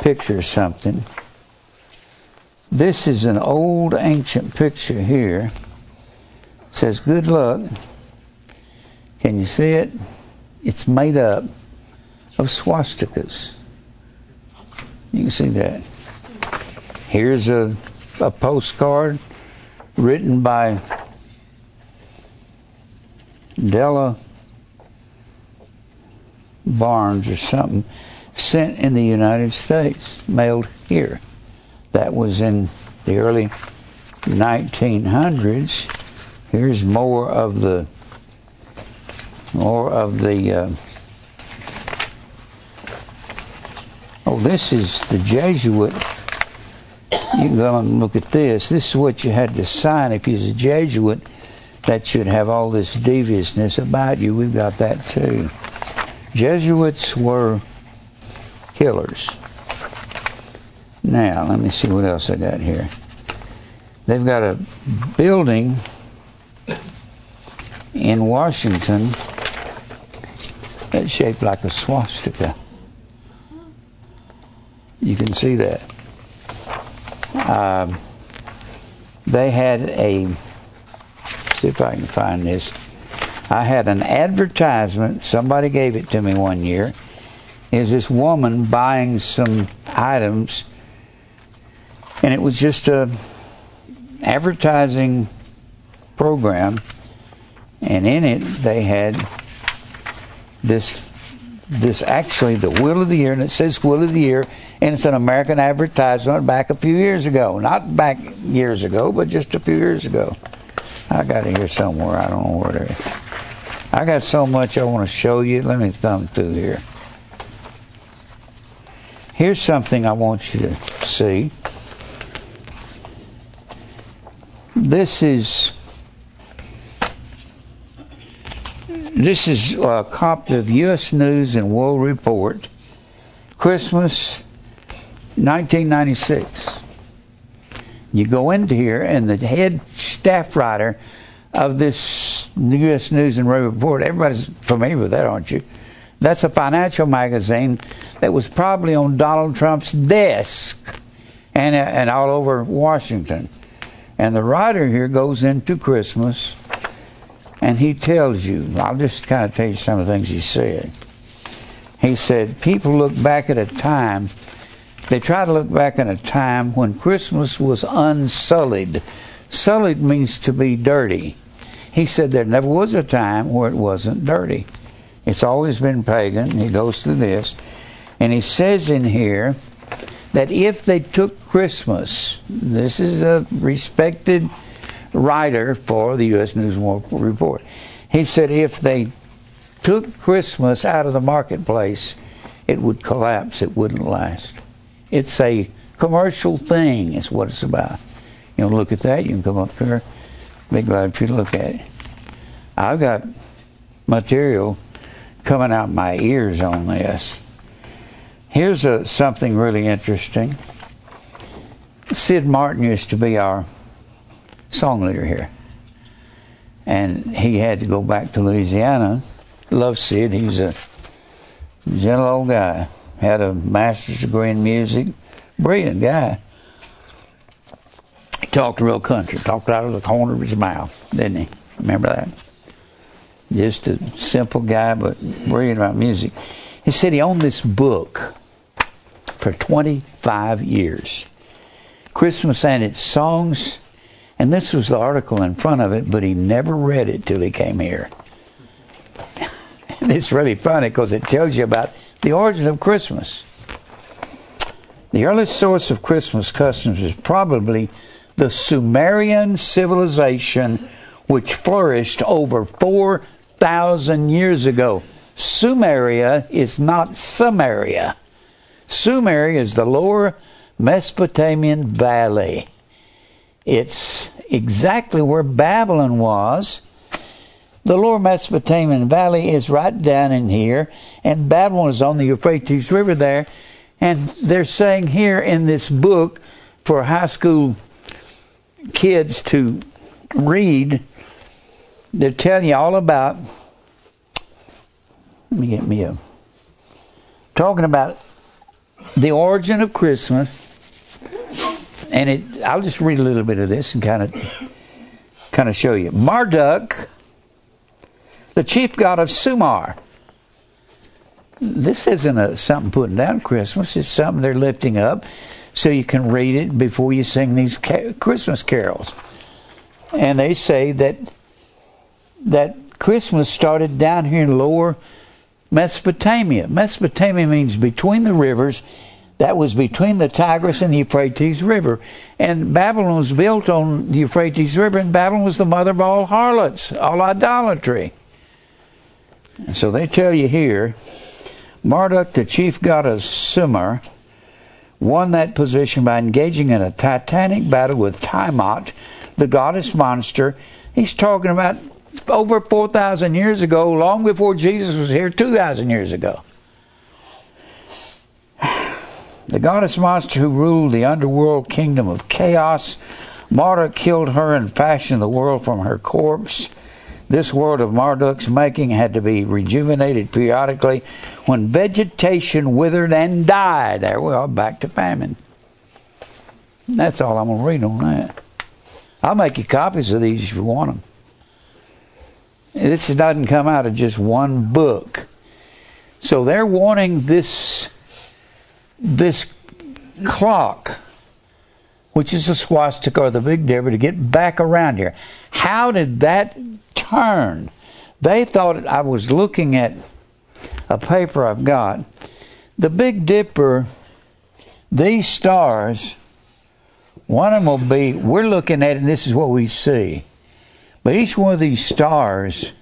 picture of something. This is an old ancient picture here. It says, Good luck. Can you see it? It's made up of swastikas. You can see that. Here's a, a postcard written by Della Barnes or something, sent in the United States, mailed here. That was in the early 1900s. Here's more of the more of the uh, Oh, this is the Jesuit. You can go and look at this. This is what you had to sign if you're a Jesuit. That should have all this deviousness about you. We've got that too. Jesuits were killers. Now, let me see what else I got here. They've got a building in Washington that's shaped like a swastika. You can see that. Um, they had a, see if I can find this. I had an advertisement, somebody gave it to me one year. Is this woman buying some items, and it was just a advertising program, and in it they had this this actually the wheel of the year, and it says wheel of the year, and it's an American advertisement back a few years ago. Not back years ago, but just a few years ago. I got it here somewhere. I don't know where it is. I got so much I want to show you. Let me thumb through here. Here's something I want you to see. This is this is a copy of U.S. News and World Report, Christmas 1996. You go into here, and the head staff writer of this U.S. News and World Report, everybody's familiar with that, aren't you? That's a financial magazine that was probably on Donald Trump's desk and, uh, and all over Washington. And the writer here goes into Christmas and he tells you, I'll just kind of tell you some of the things he said. He said, People look back at a time, they try to look back at a time when Christmas was unsullied. Sullied means to be dirty. He said there never was a time where it wasn't dirty. It's always been pagan. He goes through this. And he says in here that if they took Christmas, this is a respected writer for the U.S. News and World Report. He said if they took Christmas out of the marketplace, it would collapse. It wouldn't last. It's a commercial thing. Is what it's about. You know, look at that. You can come up here. Be glad if you look at it. I've got material coming out my ears on this. Here's a, something really interesting. Sid Martin used to be our song leader here. And he had to go back to Louisiana. Loved Sid. He was a gentle old guy. Had a master's degree in music. Brilliant guy. He talked real country. Talked out of the corner of his mouth, didn't he? Remember that? Just a simple guy, but brilliant about music. He said he owned this book for 25 years. Christmas and its songs and this was the article in front of it, but he never read it till he came here. and it's really funny because it tells you about the origin of Christmas. The earliest source of Christmas customs is probably the Sumerian civilization which flourished over 4,000 years ago. Sumeria is not Samaria. Sumeria is the lower Mesopotamian valley. It's exactly where Babylon was. The lower Mesopotamian valley is right down in here, and Babylon is on the Euphrates River there. And they're saying here in this book for high school kids to read, they're telling you all about. Let me get me a. Talking about the origin of Christmas and it I'll just read a little bit of this and kind of kind of show you. Marduk, the chief god of Sumer. This isn't a, something putting down Christmas. It's something they're lifting up so you can read it before you sing these ca- Christmas carols. And they say that that Christmas started down here in lower Mesopotamia. Mesopotamia means between the rivers that was between the Tigris and the Euphrates River. And Babylon was built on the Euphrates River, and Babylon was the mother of all harlots, all idolatry. And so they tell you here Marduk, the chief god of Sumer, won that position by engaging in a titanic battle with Tiamat, the goddess monster. He's talking about over 4,000 years ago, long before Jesus was here, 2,000 years ago. The goddess monster who ruled the underworld kingdom of chaos. Marduk killed her and fashioned the world from her corpse. This world of Marduk's making had to be rejuvenated periodically when vegetation withered and died. There we are, back to famine. That's all I'm going to read on that. I'll make you copies of these if you want them. This doesn't come out of just one book. So they're wanting this this clock, which is a swastika or the Big Dipper, to get back around here. How did that turn? They thought I was looking at a paper I've got. The Big Dipper, these stars, one of them will be, we're looking at it and this is what we see. But each one of these stars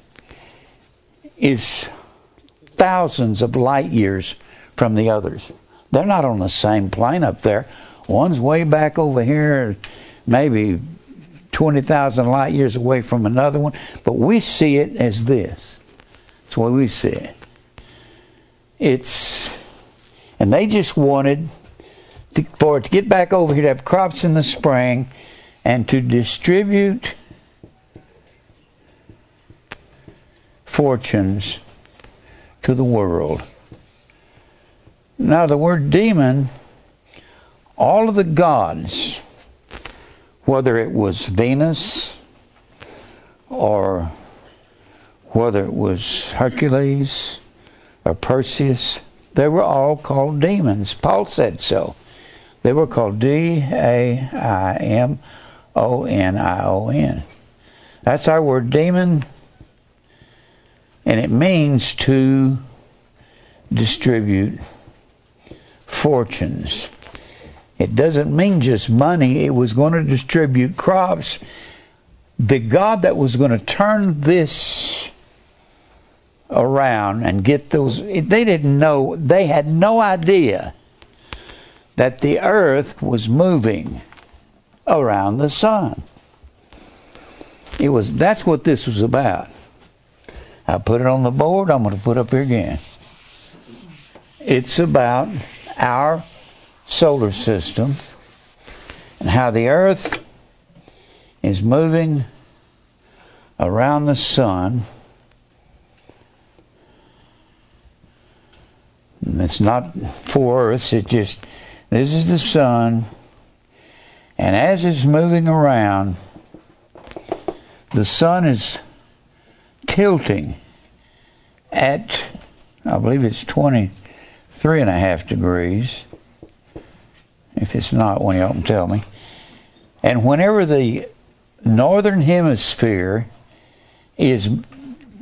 is thousands of light years from the others. They're not on the same plane up there. One's way back over here, maybe 20,000 light years away from another one, but we see it as this. That's way we see it. It's, and they just wanted to, for it to get back over here to have crops in the spring and to distribute fortunes to the world. Now, the word demon, all of the gods, whether it was Venus or whether it was Hercules or Perseus, They were all called demons. Paul said so. They were called D A I M O N I O N. That's our word demon, and it means to distribute fortunes. It doesn't mean just money, it was going to distribute crops. The God that was going to turn this around and get those, they didn't know, they had no idea that the earth was moving around the sun. It was that's what this was about. I put it on the board, I'm going to put up here again. It's about our solar system and how the earth is moving around the sun. It's not four Earths, it just this is the sun. And as it's moving around, the sun is tilting at, I believe it's 23 and a half degrees. If it's not, one of y'all can tell me. And whenever the northern hemisphere is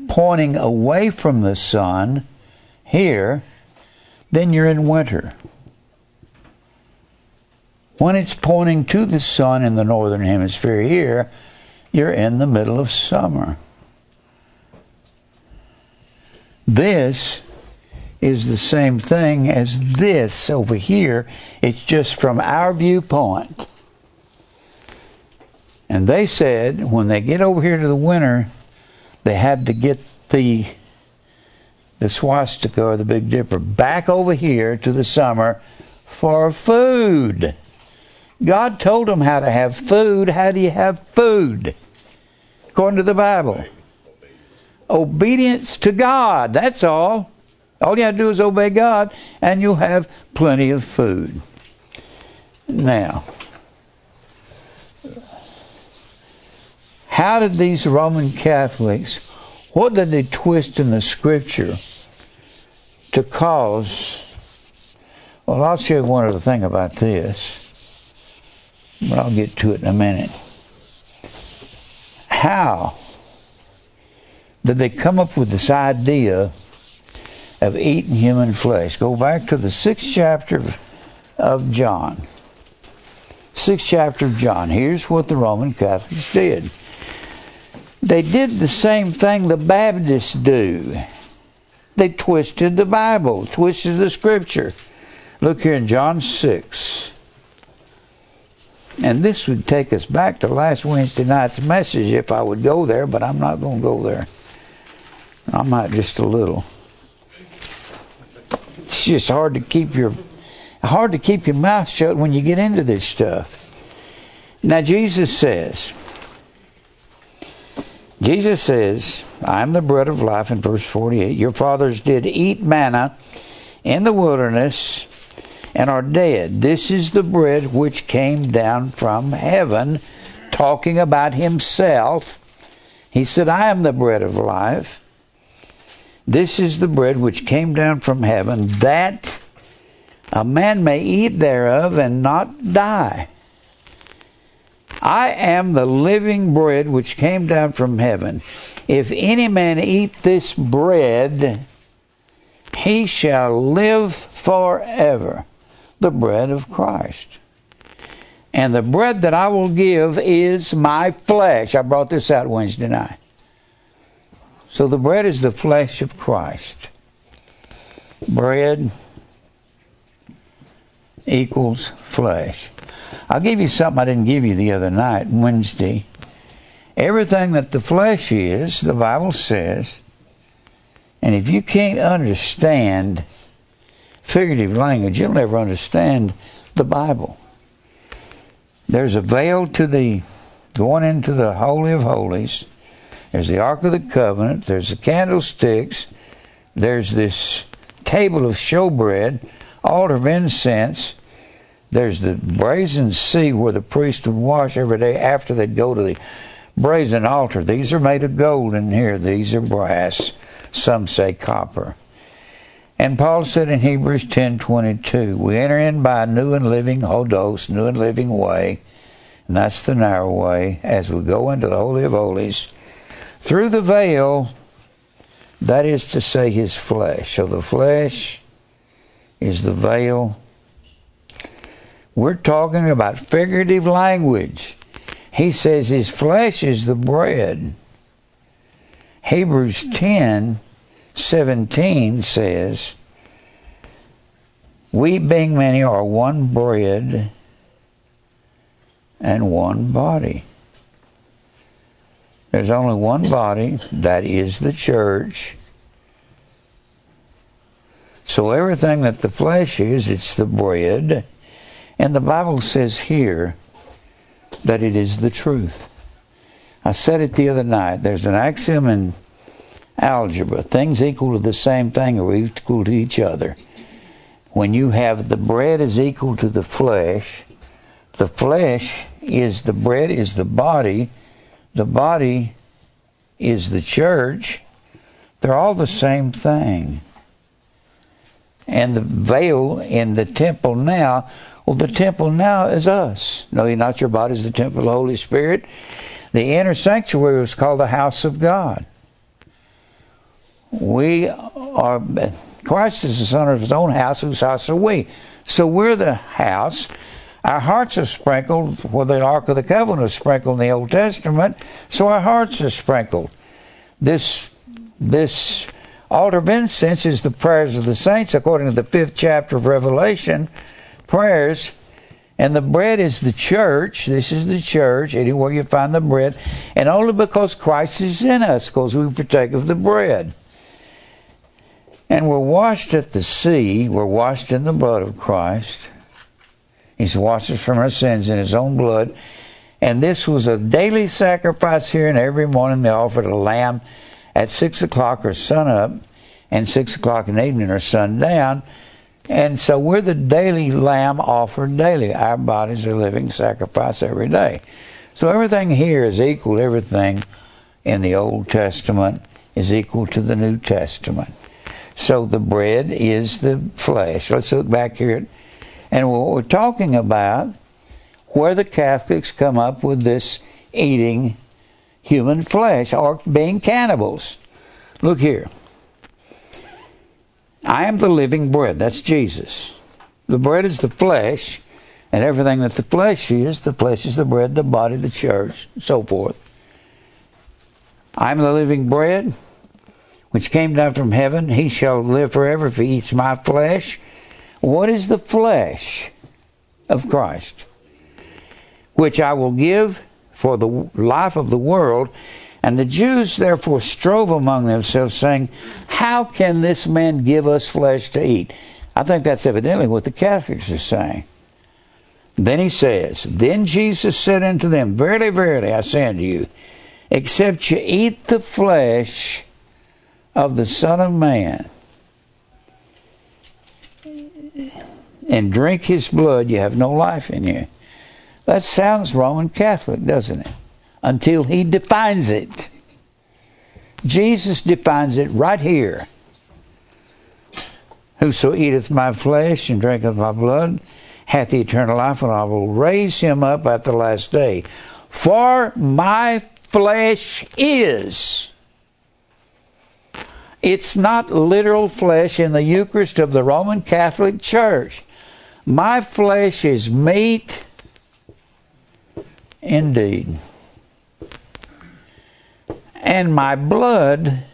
pointing away from the sun here, then you're in winter. When it's pointing to the sun in the northern hemisphere here, you're in the middle of summer. This is the same thing as this over here. It's just from our viewpoint. And they said when they get over here to the winter, they had to get the the swastika or the Big Dipper back over here to the summer for food. God told them how to have food. How do you have food? According to the Bible. Obedience to God. That's all. All you have to do is obey God, and you'll have plenty of food. Now, how did these Roman Catholics, what did they twist in the scripture to cause? Well, I'll show you one other thing about this but I'll get to it in a minute. How did they come up with this idea of eating human flesh? Go back to the sixth chapter of John. Sixth chapter of John. Here's what the Roman Catholics did. They did the same thing the Baptists do. They twisted the Bible, twisted the Scripture. Look here in John 6. And this would take us back to last Wednesday night's message if I would go there, but I'm not going to go there. I might just a little. It's just hard to keep your hard to keep your mouth shut when you get into this stuff. Now Jesus says, Jesus says, I am the bread of life in verse 48. Your fathers did eat manna in the wilderness and are dead. This is the bread which came down from heaven, talking about himself. He said, I am the bread of life. This is the bread which came down from heaven, that a man may eat thereof and not die. I am the living bread which came down from heaven. If any man eat this bread, he shall live forever the bread of Christ. And the bread that I will give is my flesh. I brought this out Wednesday night. So the bread is the flesh of Christ. Bread equals flesh. I'll give you something I didn't give you the other night, Wednesday. Everything that the flesh is, the Bible says, and if you can't understand figurative language, you'll never understand the Bible. There's a veil to the going into the Holy of Holies. There's the Ark of the Covenant. There's the candlesticks. There's this table of showbread, altar of incense. There's the brazen sea where the priest would wash every day after they'd go to the brazen altar. These are made of gold in here. These are brass. Some say copper. And Paul said in Hebrews 10:22, we enter in by a new and living hodos, new and living way, and that's the narrow way, as we go into the Holy of Holies, through the veil, that is to say, his flesh. So the flesh is the veil. We're talking about figurative language. He says his flesh is the bread. Hebrews 10 17 says, We being many are one bread and one body. There's only one body, that is the church. So everything that the flesh is, it's the bread. And the Bible says here that it is the truth. I said it the other night. There's an axiom in algebra things equal to the same thing are equal to each other. When you have the bread is equal to the flesh, the flesh is the bread is the body, the body is the church. They're all the same thing. And the veil in the temple now, well, the temple now is us. No, you're not your body is the temple of the Holy Spirit. The inner sanctuary was called the house of God. We are, Christ is the son of his own house, whose house are we. So we're the house. Our hearts are sprinkled, where the Ark of the Covenant was sprinkled in the Old Testament, so our hearts are sprinkled. This, this altar of incense is the prayers of the saints, according to the fifth chapter of Revelation. Prayers and the bread is the church. This is the church, anywhere you find the bread. And only because Christ is in us, because we partake of the bread. And we're washed at the sea, we're washed in the blood of Christ. He's washed us from our sins in His own blood. And this was a daily sacrifice here, and every morning they offered a lamb at 6 o'clock or sun up, and 6 o'clock in the evening or sundown. And so we're the daily lamb offered daily. Our bodies are living sacrifice every day. So everything here is equal everything in the Old Testament is equal to the New Testament. So the bread is the flesh. Let's look back here. And what we're talking about, where the Catholics come up with this eating human flesh or being cannibals. Look here. I am the living bread. That's Jesus. The bread is the flesh, and everything that the flesh is, the flesh is the bread, the body, the church, and so forth. I am the living bread which came down from heaven. He shall live forever if he eats my flesh. What is the flesh of Christ? Which I will give for the life of the world. And the Jews therefore strove among themselves, saying, How can this man give us flesh to eat? I think that's evidently what the Catholics are saying. Then he says, Then Jesus said unto them, Verily, verily, I say unto you, except you eat the flesh of the Son of Man and drink his blood, you have no life in you. That sounds Roman Catholic, doesn't it? Until he defines it. Jesus defines it right here. Whoso eateth my flesh and drinketh my blood hath eternal life, and I will raise him up at the last day. For my flesh is it's not literal flesh in the Eucharist of the Roman Catholic Church. My flesh is meat indeed. And my blood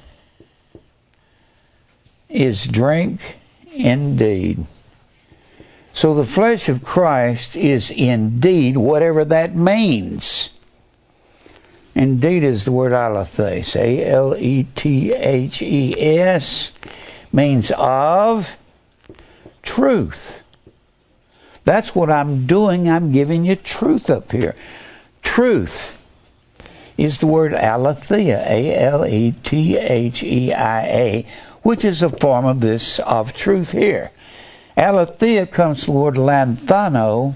is drink indeed. So the flesh of Christ is indeed whatever that means. Indeed is the word alethes, A L E T H E S, means of truth. That's what I'm doing. I'm giving you truth up here. Truth is the word aletheia, A L E T H E I A, which is a form of this of truth here. Aletheia comes from the word lanthano,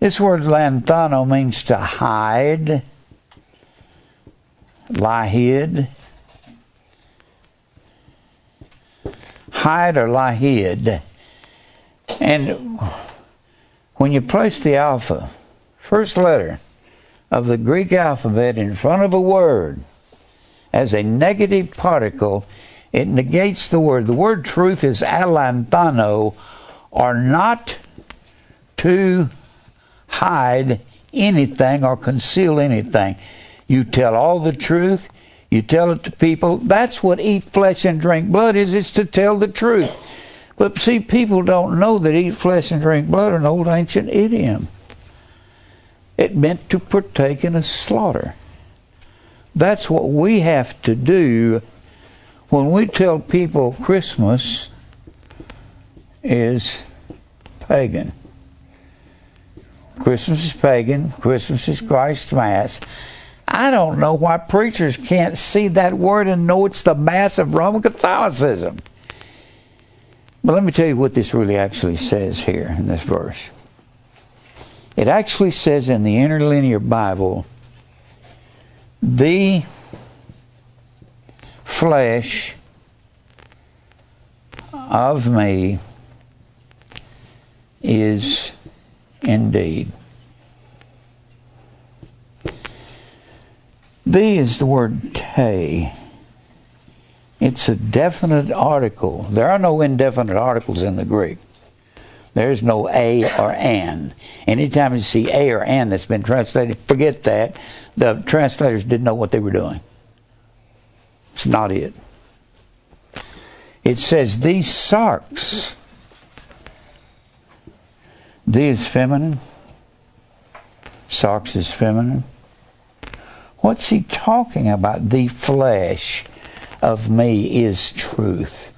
this word lanthano means to hide, lie hid. hide or lie hid. And when you place the alpha, first letter of the Greek alphabet in front of a word as a negative particle, it negates the word. The word truth is allanthano, or not to hide anything or conceal anything. You tell all the truth, you tell it to people. That's what eat flesh and drink blood is, it's to tell the truth. But see, people don't know that eat flesh and drink blood an old ancient idiom. It meant to partake in a slaughter. That's what we have to do when we tell people Christmas is pagan. Christmas is pagan. Christmas is Christ's Mass. I don't know why preachers can't see that word and know it's the Mass of Roman Catholicism. But let me tell you what this really actually says here in this verse. It actually says in the interlinear Bible, the flesh of me is indeed. The is the word te. It's a definite article. There are no indefinite articles in the Greek. There's no a or an. Anytime you see a or an that's been translated, forget that. The translators didn't know what they were doing. It's not it. It says these sarx. These is feminine. Sarx is feminine. What's he talking about? The flesh of me is truth.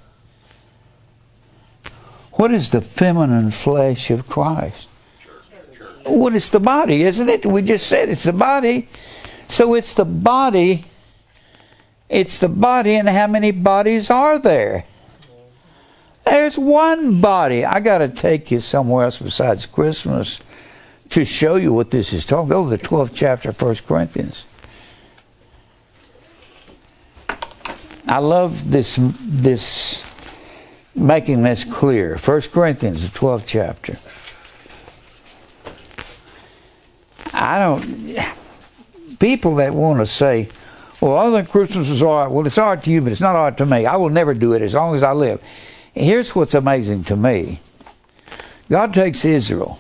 What is the feminine flesh of Christ? Well, it's the body, isn't it? We just said it's the body. So it's the body. It's the body, and how many bodies are there? There's one body. I got to take you somewhere else besides Christmas to show you what this is talking. Go to the 12th chapter of 1 Corinthians. I love this this making this clear. 1 Corinthians, the 12th chapter. I don't. People that want to say, "Well, other than Christmas is all right." Well, it's all right to you, but it's not all right to me. I will never do it as long as I live. Here's what's amazing to me. God takes Israel.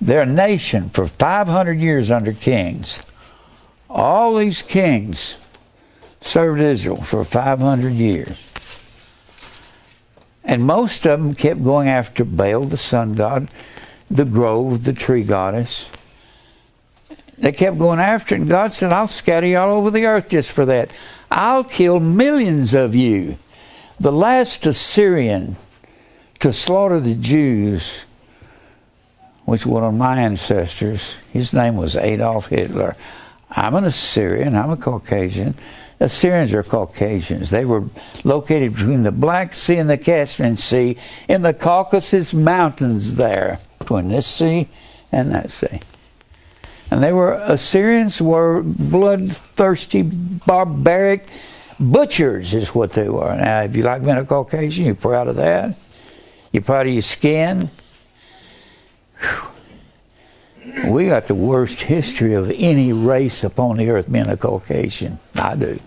They're a nation for 500 years under kings. All these kings served Israel for 500 years. And most of them kept going after Baal, the sun god, the grove, the tree goddess. They kept going after it, and God said, I'll scatter you all over the earth just for that. I'll kill millions of you. The last Assyrian to slaughter the Jews, which one of my ancestors, his name was Adolf Hitler. I'm an Assyrian, I'm a Caucasian. Assyrians are Caucasians. They were located between the Black Sea and the Caspian Sea in the Caucasus Mountains there, between this sea and that sea. And they were, Assyrians were bloodthirsty, barbaric butchers, is what they were. Now, if you like being a Caucasian, you're proud of that. You're proud of your skin. Whew. We got the worst history of any race upon the earth being a Caucasian. I do.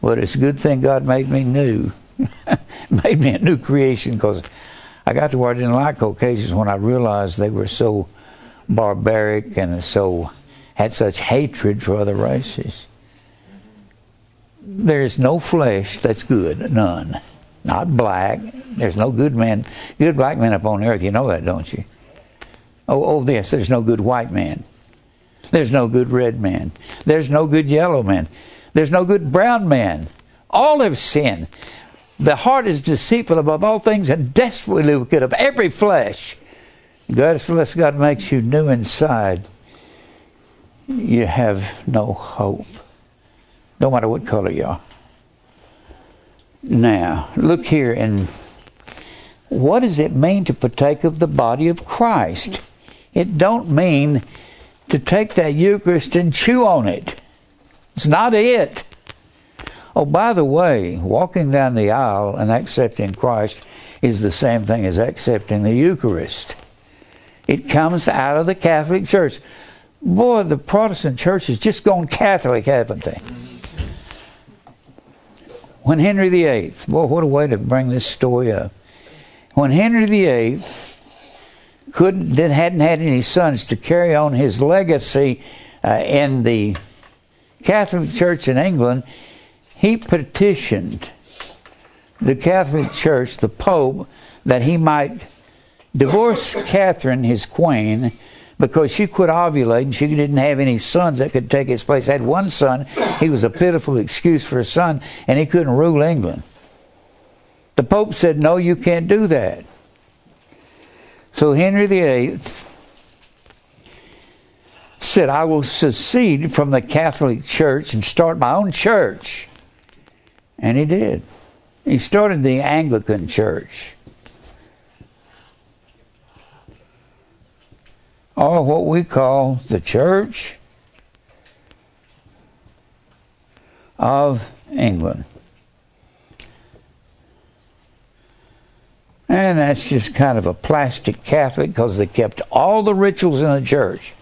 But it's a good thing God made me new. made me a new creation because I got to where I didn't like Caucasians when I realized they were so barbaric and so had such hatred for other races. There is no flesh that's good, none. Not black. There's no good man, good black man upon the earth. You know that, don't you? Oh, oh, yes. There's no good white man. There's no good red man. There's no good yellow man. There's no good brown man. All have sinned. The heart is deceitful above all things and desperately wicked of every flesh. God, unless God makes you new inside, you have no hope. No matter what color you are. Now, look here and what does it mean to partake of the body of Christ? It don't mean to take that Eucharist and chew on it. It's not it. Oh, by the way, walking down the aisle and accepting Christ is the same thing as accepting the Eucharist. It comes out of the Catholic Church. Boy, the Protestant church has just gone Catholic, haven't they? When Henry VIII, boy, what a way to bring this story up. When Henry VIII couldn't, hadn't had any sons to carry on his legacy uh, in the Catholic Church in England, he petitioned the Catholic Church, the Pope, that he might divorce Catherine, his queen, because she quit ovulating. She didn't have any sons that could take his place. Had one son. He was a pitiful excuse for a son, and he couldn't rule England. The Pope said, No, you can't do that. So Henry VIII said, I will secede from the Catholic Church and start my own church. And he did. He started the Anglican Church. Or what we call the Church of England. And that's just kind of a plastic Catholic because they kept all the rituals in the church.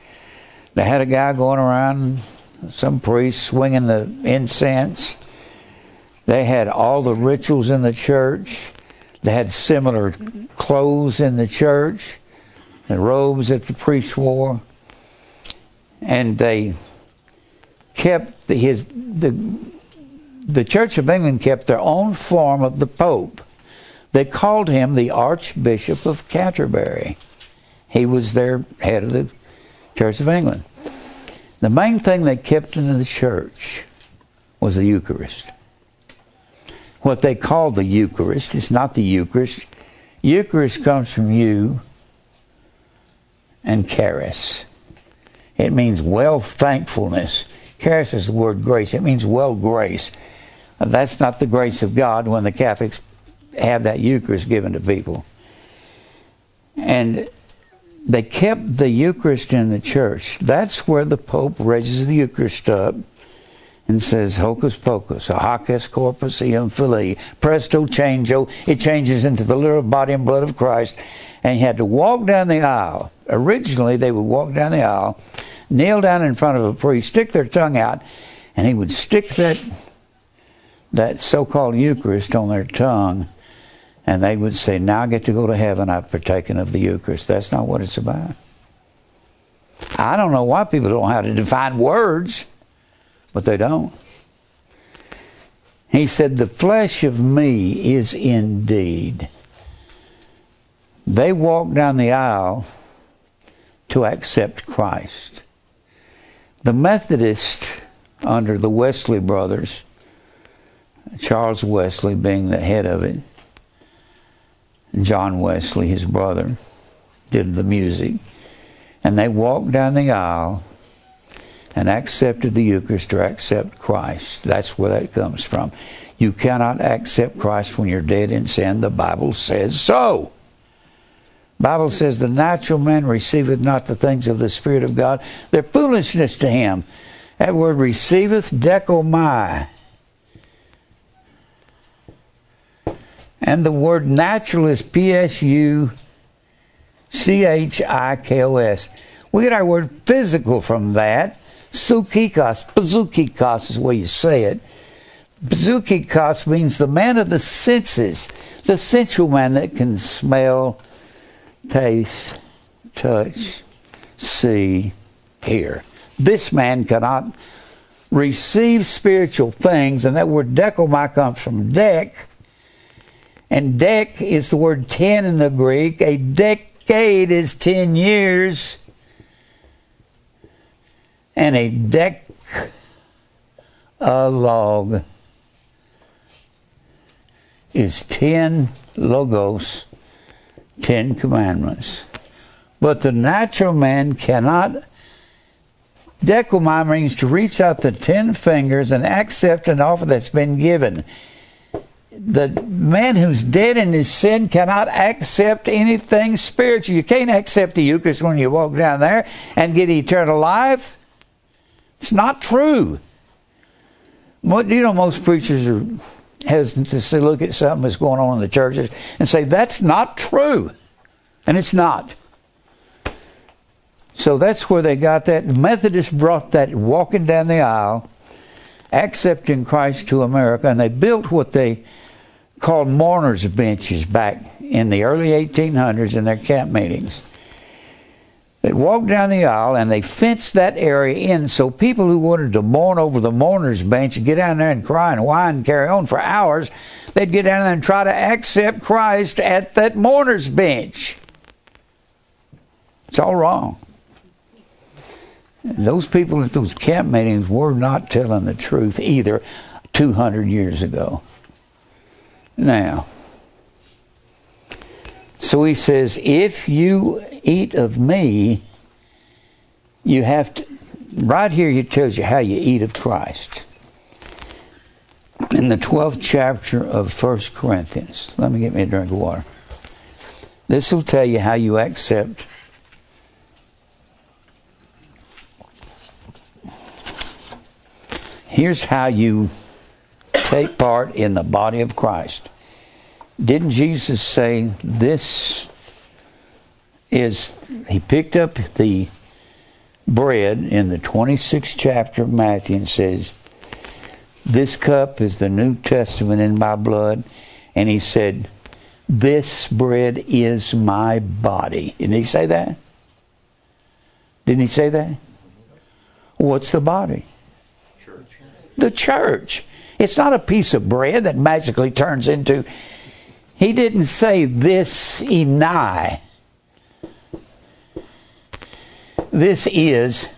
They had a guy going around, some priest swinging the incense. They had all the rituals in the church. They had similar clothes in the church, the robes that the priest wore, and they kept the, his the the Church of England kept their own form of the Pope. They called him the Archbishop of Canterbury. He was their head of the Church of England. The main thing they kept in the church was the Eucharist. What they called the Eucharist is not the Eucharist. Eucharist comes from you and charis. It means well thankfulness. Charis is the word grace. It means well grace. That's not the grace of God when the Catholics have that Eucharist given to people. And they kept the Eucharist in the church. That's where the Pope raises the Eucharist up and says, Hocus pocus, hoc est corpus eum filii, presto changeo. It changes into the literal body and blood of Christ. And you had to walk down the aisle. Originally, they would walk down the aisle, kneel down in front of a priest, stick their tongue out, and he would stick that that so-called Eucharist on their tongue and they would say, Now I get to go to heaven, I've partaken of the Eucharist. That's not what it's about. I don't know why people don't know how to define words, but they don't. He said, The flesh of me is indeed. They walked down the aisle to accept Christ. The Methodist, under the Wesley brothers, Charles Wesley being the head of it, John Wesley, his brother, did the music. And they walked down the aisle and accepted the Eucharist or accept Christ. That's where that comes from. You cannot accept Christ when you're dead in sin. The Bible says so. Bible says the natural man receiveth not the things of the Spirit of God. They're foolishness to him. That word receiveth, dechomai. And the word natural is P S U C H I K O S. We get our word physical from that. Sukikos, bazukikos is the way you say it. Bazukikos means the man of the senses, the sensual man that can smell, taste, touch, see, hear. This man cannot receive spiritual things, and that word dechomai comes from dek, and dec is the word 10 in the Greek. A decade is 10 years. And a dec a log is 10 logos, 10 commandments. But the natural man cannot. Dechomai means to reach out the 10 fingers and accept an offer that's been given the man who's dead in his sin cannot accept anything spiritual. You can't accept the Eucharist when you walk down there and get eternal life. It's not true. What you know, most preachers are hesitant to look at something that's going on in the churches and say that's not true, and it's not. So that's where they got that. Methodists brought that walking down the aisle, accepting Christ to America, and they built what they called mourners' benches back in the early 1800s in their camp meetings. They walked down the aisle and they fenced that area in so people who wanted to mourn over the mourner's bench and get down there and cry and whine and carry on for hours, they'd get down there and try to accept Christ at that mourner's bench. It's all wrong. Those people at those camp meetings were not telling the truth either 200 years ago. Now, so he says, if you eat of me, you have to, right here, he tells you how you eat of Christ. In the 12th chapter of 1 Corinthians, let me get me a drink of water. This will tell you how you accept Here's how you take part in the body of Christ. Didn't Jesus say this is, he picked up the bread in the 26th chapter of Matthew and says, This cup is the New Testament in my blood. And he said, This bread is my body. Didn't he say that? Didn't he say that? What's the body? Church. The church. It's not a piece of bread that magically turns into. He didn't say this enai. This is,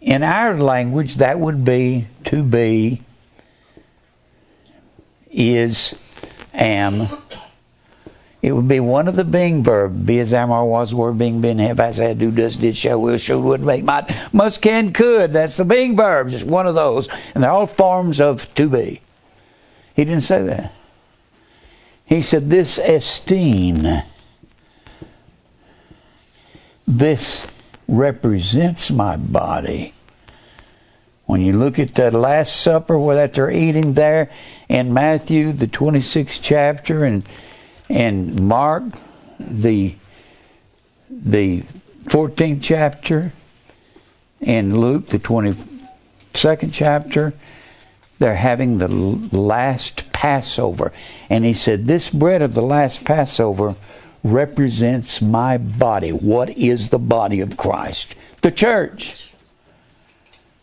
in our language, that would be to be, is, am. It would be one of the being verb. Be as am or was, were, being, been, have, as, had, do, does, did, shall, will, should, would, make, might, must, can, could. That's the being verb. Just one of those. And they're all forms of to be. He didn't say that. He said, This esteem this represents my body. When you look at that Last Supper where that they're eating there in Matthew, the 26th chapter, and and Mark, the the 14th chapter, and Luke, the 22nd chapter, they're having the last Passover. And he said, This bread of the last Passover represents my body. What is the body of Christ? The church.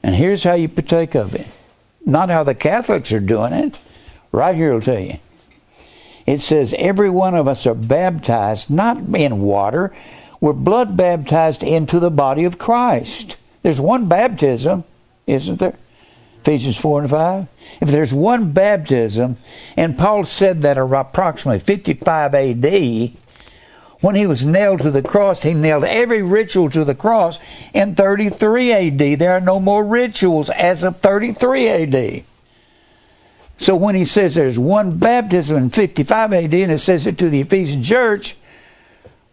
And here's how you partake of it. Not how the Catholics are doing it. Right here will tell you. It says every one of us are baptized not in water, we're blood baptized into the body of Christ. There's one baptism, isn't there? Ephesians 4 and 5. If there's one baptism, and Paul said that approximately 55 AD, when he was nailed to the cross, he nailed every ritual to the cross in 33 AD. There are no more rituals as of 33 AD. So when he says there's one baptism in 55 AD and it says it to the Ephesian church,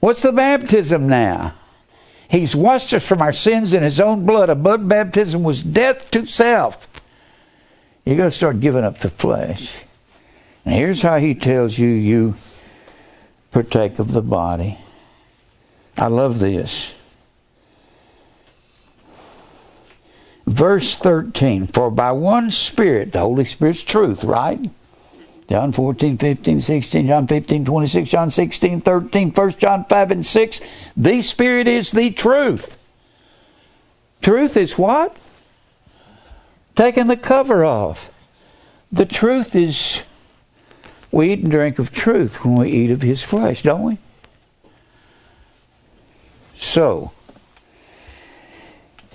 what's the baptism now? He's washed us from our sins in his own blood. A blood baptism was death to self. You're going to start giving up the flesh. And here's how he tells you you partake of the body. I love this. Verse 13 For by one Spirit, the Holy Spirit's truth, right? John 14, 15, 16, John 15, 26, John 16, 13, 1 John 5 and 6. The Spirit is the truth. Truth is what? Taking the cover off. The truth is we eat and drink of truth when we eat of his flesh, don't we? So,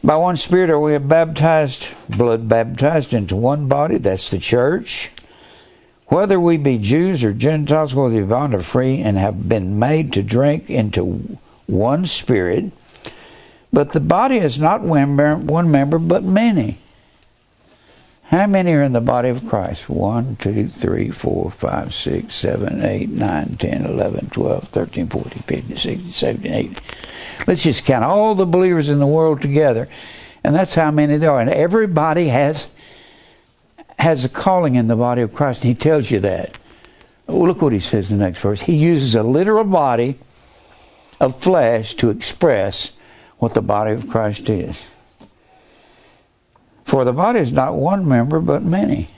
by one Spirit are we baptized, blood baptized into one body, that's the church. Whether we be Jews or Gentiles, whether we bond or free, and have been made to drink into one Spirit. But the body is not one member, but many. How many are in the body of Christ? 1, 2, 3, 4, 5, 6, 7, 8, 9, 10, 11, 12, 13, 14, 15, 16, 17, 18. Let's just count all the believers in the world together. And that's how many there are. And everybody has has a calling in the body of Christ, and he tells you that. Look what he says in the next verse. He uses a literal body of flesh to express what the body of Christ is. For the body is not one member, but many.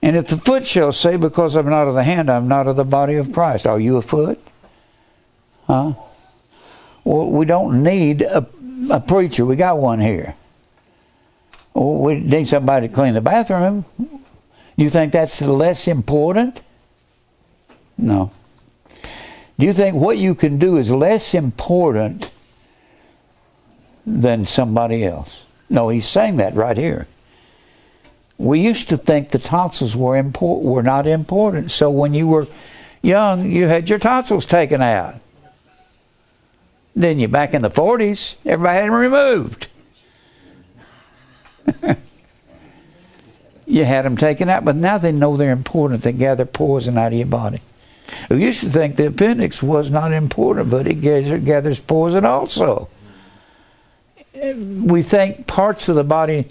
And if the foot shall say, Because I'm not of the hand, I'm not of the body of Christ, are you a foot? Huh? Well, we don't need a, a preacher. We got one here. Well, we need somebody to clean the bathroom. You think that's less important? No. Do you think what you can do is less important than somebody else? No, he's saying that right here. We used to think the tonsils were import, were not important. So when you were young, you had your tonsils taken out. Then you back in the 40s, everybody had them removed. you had them taken out, but now they know they're important. They gather poison out of your body. We used to think the appendix was not important, but it gathers poison also. We think parts of the body.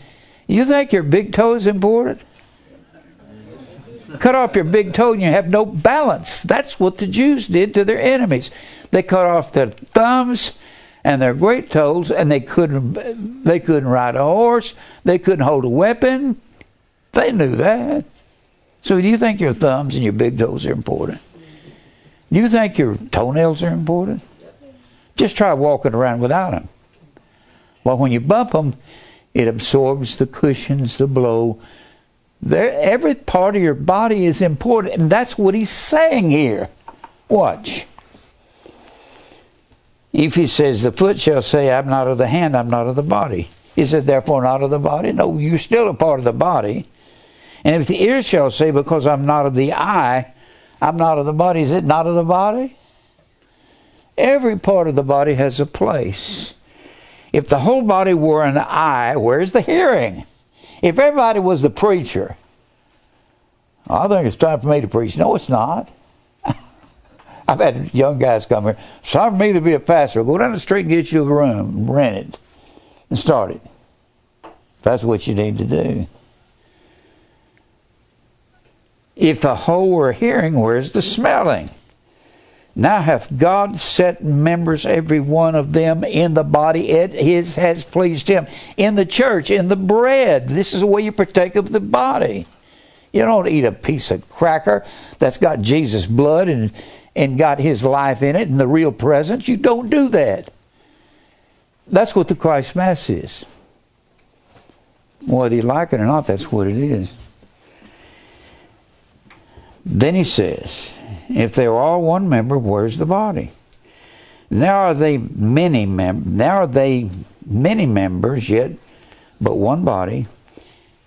You think your big toe is important? Cut off your big toe and you have no balance. That's what the Jews did to their enemies. They cut off their thumbs and their great toes, and they couldn't they couldn't ride a horse. They couldn't hold a weapon. They knew that. So do you think your thumbs and your big toes are important? Do you think your toenails are important? Just try walking around without them. Well, when you bump them, it absorbs the cushions, the blow. There, every part of your body is important, and that's what he's saying here. Watch. If he says, The foot shall say, I'm not of the hand, I'm not of the body. Is it therefore not of the body? No, you're still a part of the body. And if the ear shall say, Because I'm not of the eye, I'm not of the body. Is it not of the body? Every part of the body has a place. If the whole body were an eye, where's the hearing? If everybody was the preacher, I think it's time for me to preach. No, it's not. I've had young guys come here. It's time for me to be a pastor. Go down the street and get you a room, rent it, and start it. That's what you need to do. If the whole were hearing, where's the smelling? Now hath God set members, every one of them, in the body. It has pleased him. In the church, in the bread. This is the way you partake of the body. You don't eat a piece of cracker that's got Jesus' blood and, and got his life in it and the real presence. You don't do that. That's what the Christ Mass is. Whether you like it or not, that's what it is. Then he says, if they are all one member, where's the body? Now are they many mem- now are they many members yet but one body,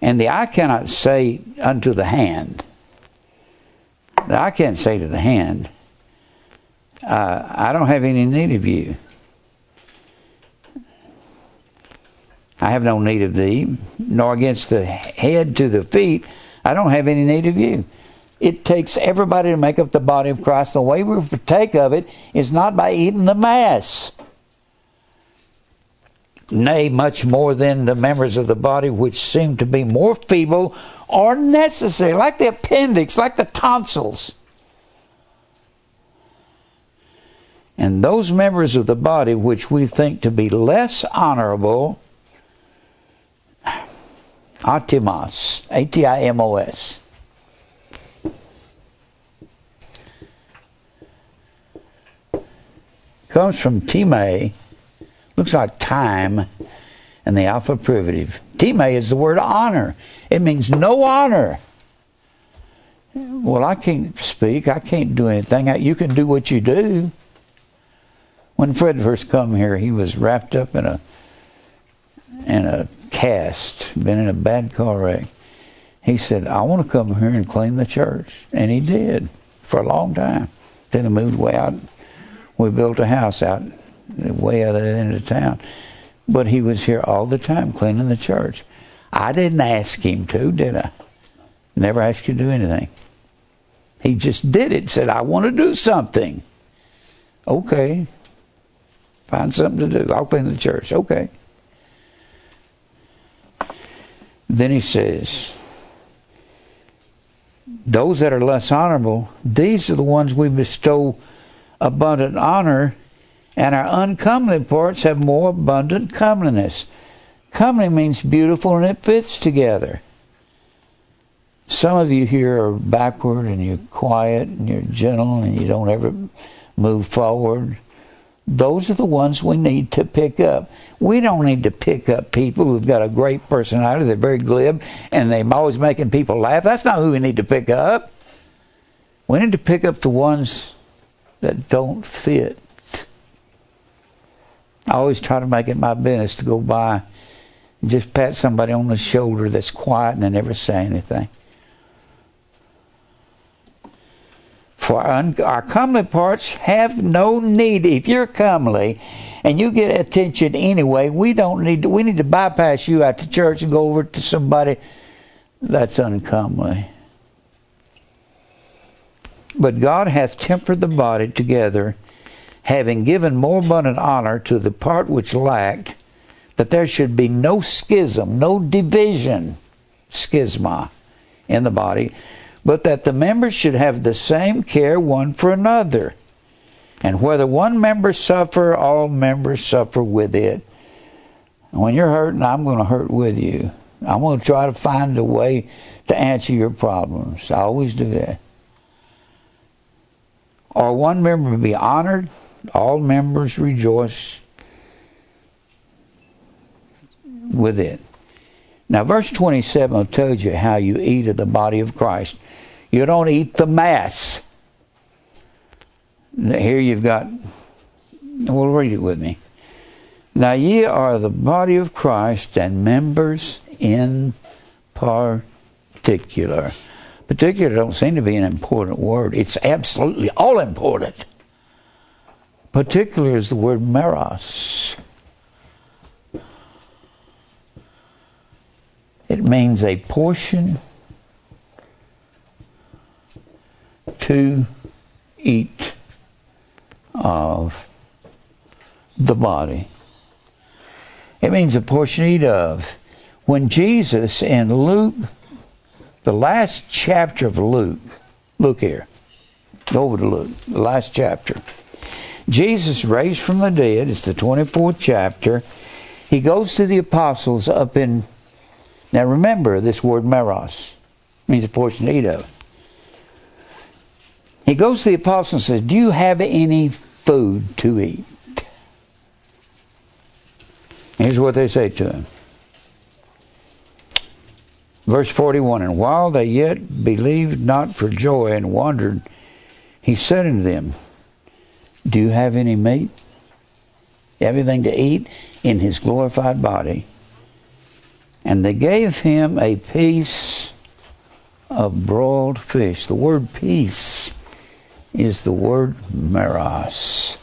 and the eye cannot say unto the hand. The eye can't say to the hand, uh, I don't have any need of you. I have no need of thee, nor against the head to the feet, I don't have any need of you it takes everybody to make up the body of Christ. The way we partake of it is not by eating the Mass. Nay, much more than the members of the body which seem to be more feeble or necessary, like the appendix, like the tonsils. And those members of the body which we think to be less honorable, atimos, A T I M O S comes from time, looks like time, and the alpha privative. Time is the word honor. It means no honor. Well, I can't speak. I can't do anything. You can do what you do. When Fred first come here, he was wrapped up in a in a cast, been in a bad car wreck. He said, "I want to come here and clean the church," and he did for a long time. Then he moved way out we built a house out way out of the end of town. But he was here all the time cleaning the church. I didn't ask him to, did I? Never asked you to do anything. He just did it, said, I want to do something. Okay. Find something to do. I'll clean the church. Okay. Then he says, those that are less honorable, these are the ones we bestow abundant honor, and our uncomely parts have more abundant comeliness. Comely means beautiful and it fits together. Some of you here are backward and you're quiet and you're gentle and you don't ever move forward. Those are the ones we need to pick up. We don't need to pick up people who've got a great personality, they're very glib, and they're always making people laugh. That's not who we need to pick up. We need to pick up the ones that don't fit. I always try to make it my business to go by and just pat somebody on the shoulder that's quiet and never say anything. For our comely parts have no need. If you're comely and you get attention anyway, we don't need to, we need to bypass you out to church and go over to somebody that's uncomely. But God hath tempered the body together, having given more abundant honor to the part which lacked, that there should be no schism, no division, schisma, in the body, but that the members should have the same care one for another. And whether one member suffer, all members suffer with it. When you're hurting, I'm going to hurt with you. I'm going to try to find a way to answer your problems. I always do that. Or one member be honored, all members rejoice with it. Now, verse 27 will tell you how you eat of the body of Christ. You don't eat the mass. Here you've got, well, read it with me. Now ye are the body of Christ and members in particular. Particular don't seem to be an important word. It's absolutely all important. Particular is the word meros. It means a portion to eat of the body. It means a portion to eat of. When Jesus in Luke, the last chapter of Luke, look here, go over to Luke, the last chapter. Jesus raised from the dead, it's the 24th chapter. He goes to the apostles up in, now remember this word meros, means a portion to eat of. He goes to the apostles and says, Do you have any food to eat? Here's what they say to him. Verse 41 And while they yet believed not for joy and wondered, he said unto them, Do you have any meat? Everything to eat in his glorified body. And they gave him a piece of broiled fish. The word piece is the word meros.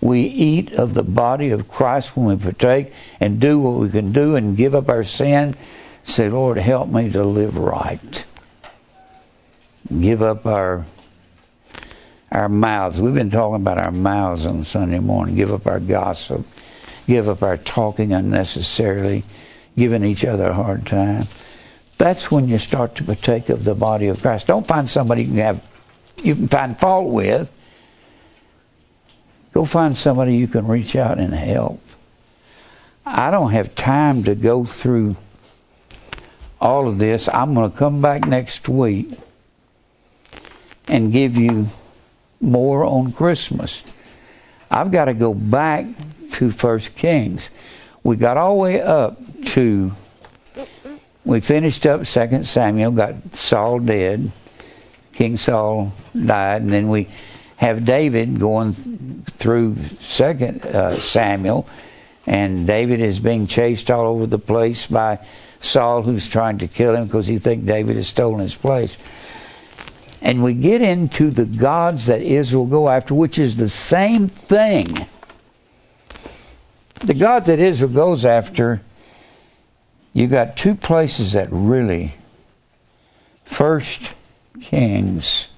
We eat of the body of Christ when we partake and do what we can do and give up our sin. Say, Lord, help me to live right. Give up our our mouths. We've been talking about our mouths on Sunday morning. Give up our gossip. Give up our talking unnecessarily, giving each other a hard time. That's when you start to partake of the body of Christ. Don't find somebody you can have you can find fault with. Go find somebody you can reach out and help. I don't have time to go through all of this. I'm going to come back next week and give you more on Christmas. I've got to go back to First Kings. We got all the way up to we finished up Second Samuel, got Saul dead. King Saul died, and then we have David going through Second uh, Samuel, and David is being chased all over the place by Saul, who's trying to kill him because he thinks David has stolen his place. And we get into the gods that Israel go after, which is the same thing. The gods that Israel goes after, you got two places that really first Kings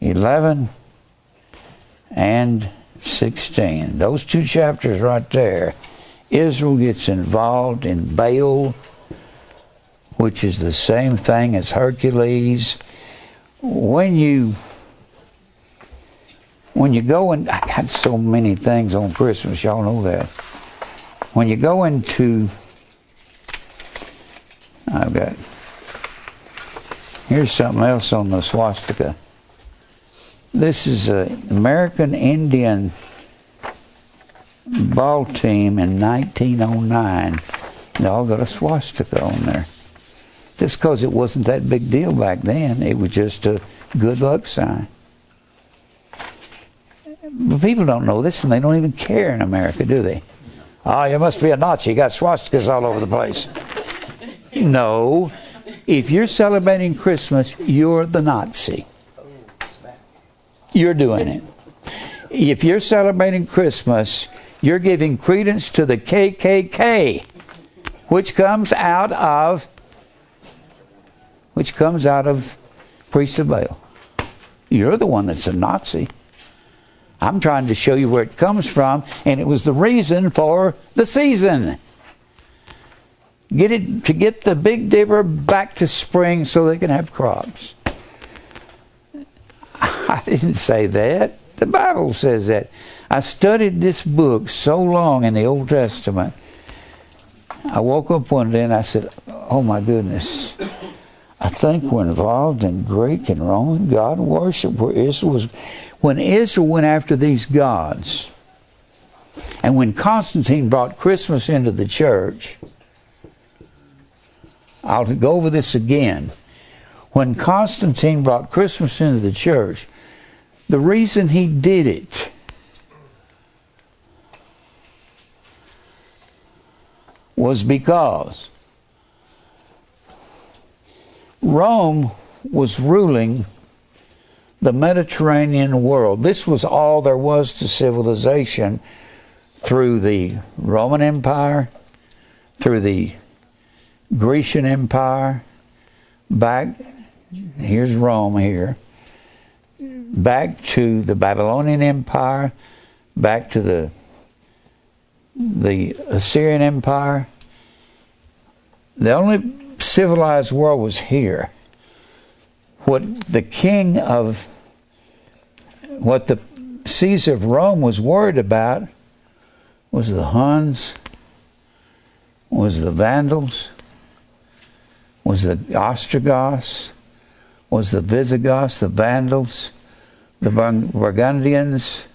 11 and 16. Those two chapters right there Israel gets involved in Baal, which is the same thing as Hercules. When you when you go and I got so many things on Christmas, y'all know that. When you go into I've got here's something else on the swastika. This is an American Indian ball team in 1909. They all got a swastika on there. Just because it wasn't that big deal back then, it was just a good luck sign. But people don't know this and they don't even care in America, do they? Oh, you must be a Nazi. You got swastikas all over the place. No. If you're celebrating Christmas, you're the Nazi. You're doing it. If you're celebrating Christmas, you're giving credence to the KKK, which comes out of which comes out of priests of Baal. You're the one that's a Nazi. I'm trying to show you where it comes from, and it was the reason for the season. Get it to get the Big Dipper back to spring so they can have crops. I didn't say that. The Bible says that. I studied this book so long in the Old Testament. I woke up one day and I said, Oh my goodness. I think we're involved in Greek and Roman God worship where Israel was when Israel went after these gods, and when Constantine brought Christmas into the church, I'll go over this again. When Constantine brought Christmas into the church, the reason he did it was because Rome was ruling the Mediterranean world. This was all there was to civilization through the Roman Empire, through the Grecian Empire, back, here's Rome here, back to the Babylonian Empire, back to the the Assyrian Empire. The only civilized world was here. What the king of what the Caesar of Rome was worried about was the Huns, was the Vandals, was the Ostrogoths, was the Visigoths, the Vandals, the Burgundians,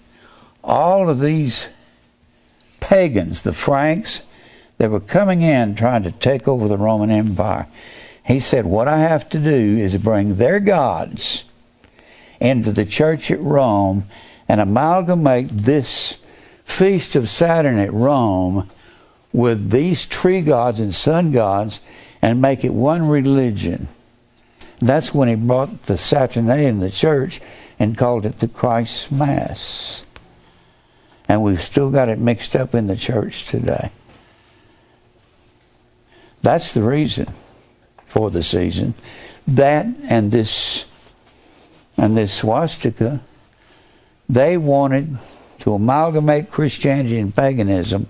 all of these pagans, the Franks, they were coming in trying to take over the Roman Empire. He said, What I have to do is bring their gods into the church at Rome and amalgamate this feast of Saturn at Rome with these tree gods and sun gods and make it one religion. That's when he brought the Saturnalia in the church and called it the Christ Mass. And we've still got it mixed up in the church today. That's the reason for the season. That and this and this swastika, they wanted to amalgamate Christianity and paganism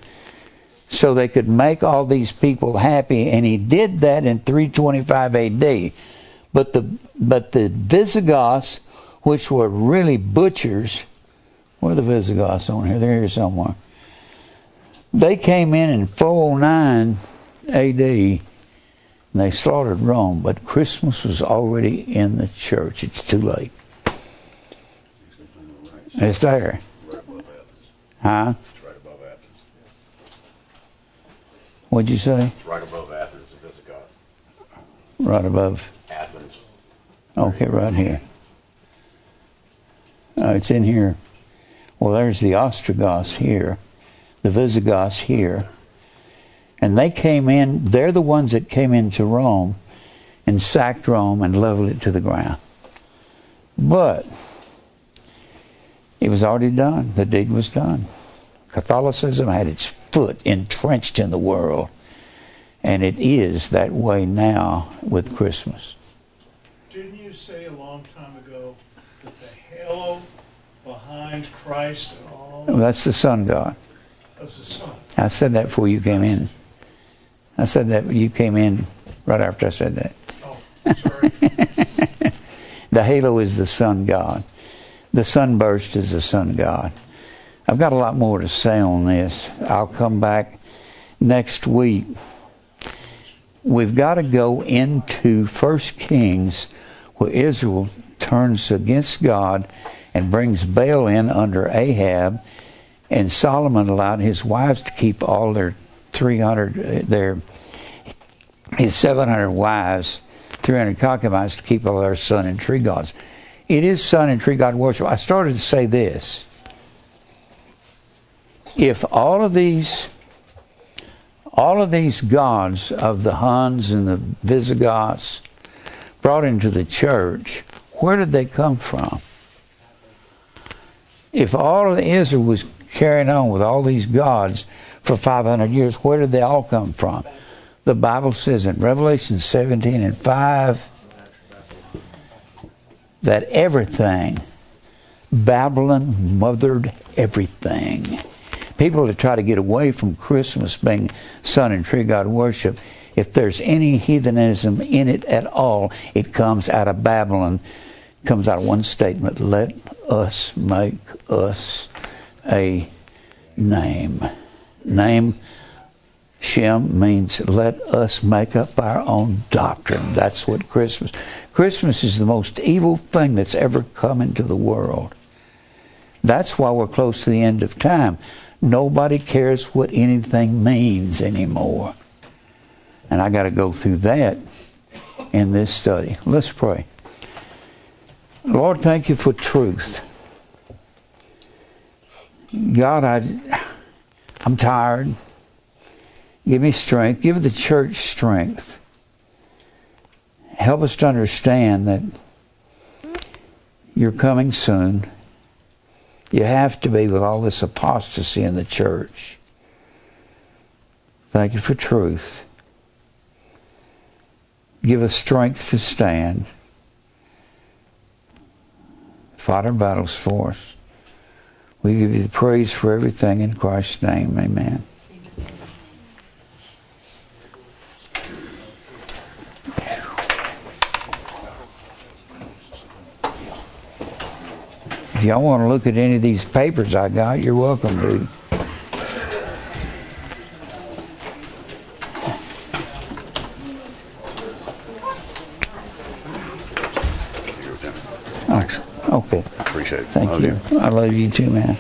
so they could make all these people happy, and he did that in 325 AD. But the but the Visigoths, which were really butchers, where are the Visigoths on here? They're here somewhere. They came in in 409 AD and they slaughtered Rome, but Christmas was already in the church. It's too late. It's there. Huh? right above Athens. What'd you say? It's right above Athens, the Visigoth. Right above. Athens. Okay, right here. Uh, it's in here. Well, there's the Ostrogoths here, the Visigoths here. And they came in, they're the ones that came into Rome and sacked Rome and leveled it to the ground. But it was already done. The deed was done. Catholicism had its foot entrenched in the world. And it is that way now with Christmas. Didn't you say a long time ago that the halo behind Christ and all That's the sun god. of the sun. I said that before you came in. I said that you came in right after I said that. Oh, sorry. The halo is the sun god. The sunburst is the sun god. I've got a lot more to say on this. I'll come back next week. We've got to go into First Kings where Israel turns against God and brings Baal in under Ahab and Solomon allowed his wives to keep all their 300 uh, their his 700 wives 300 concubines to keep all their sun and tree gods. It is sun and tree god worship. I started to say this. If all of these all of these gods of the Huns and the Visigoths brought into the church, where did they come from? If all of Israel was carrying on with all these gods for 500 years, where did they all come from? The Bible says in Revelation 17 and 5 that everything, Babylon mothered everything. People that try to get away from Christmas being sun and tree god worship, if there's any heathenism in it at all, it comes out of Babylon, comes out of one statement let us make us a name. Name Shem means let us make up our own doctrine. That's what Christmas. Christmas is the most evil thing that's ever come into the world. That's why we're close to the end of time. Nobody cares what anything means anymore. And I got to go through that in this study. Let's pray. Lord, thank you for truth. God, I, I'm tired. Give me strength. Give the church strength. Help us to understand that you're coming soon. You have to be with all this apostasy in the church. Thank you for truth. Give us strength to stand. Fight our battles for us. We give you the praise for everything in Christ's name. Amen. If y'all want to look at any of these papers I got, you're welcome to. Okay. Appreciate it. Thank Love you. I love you too, man.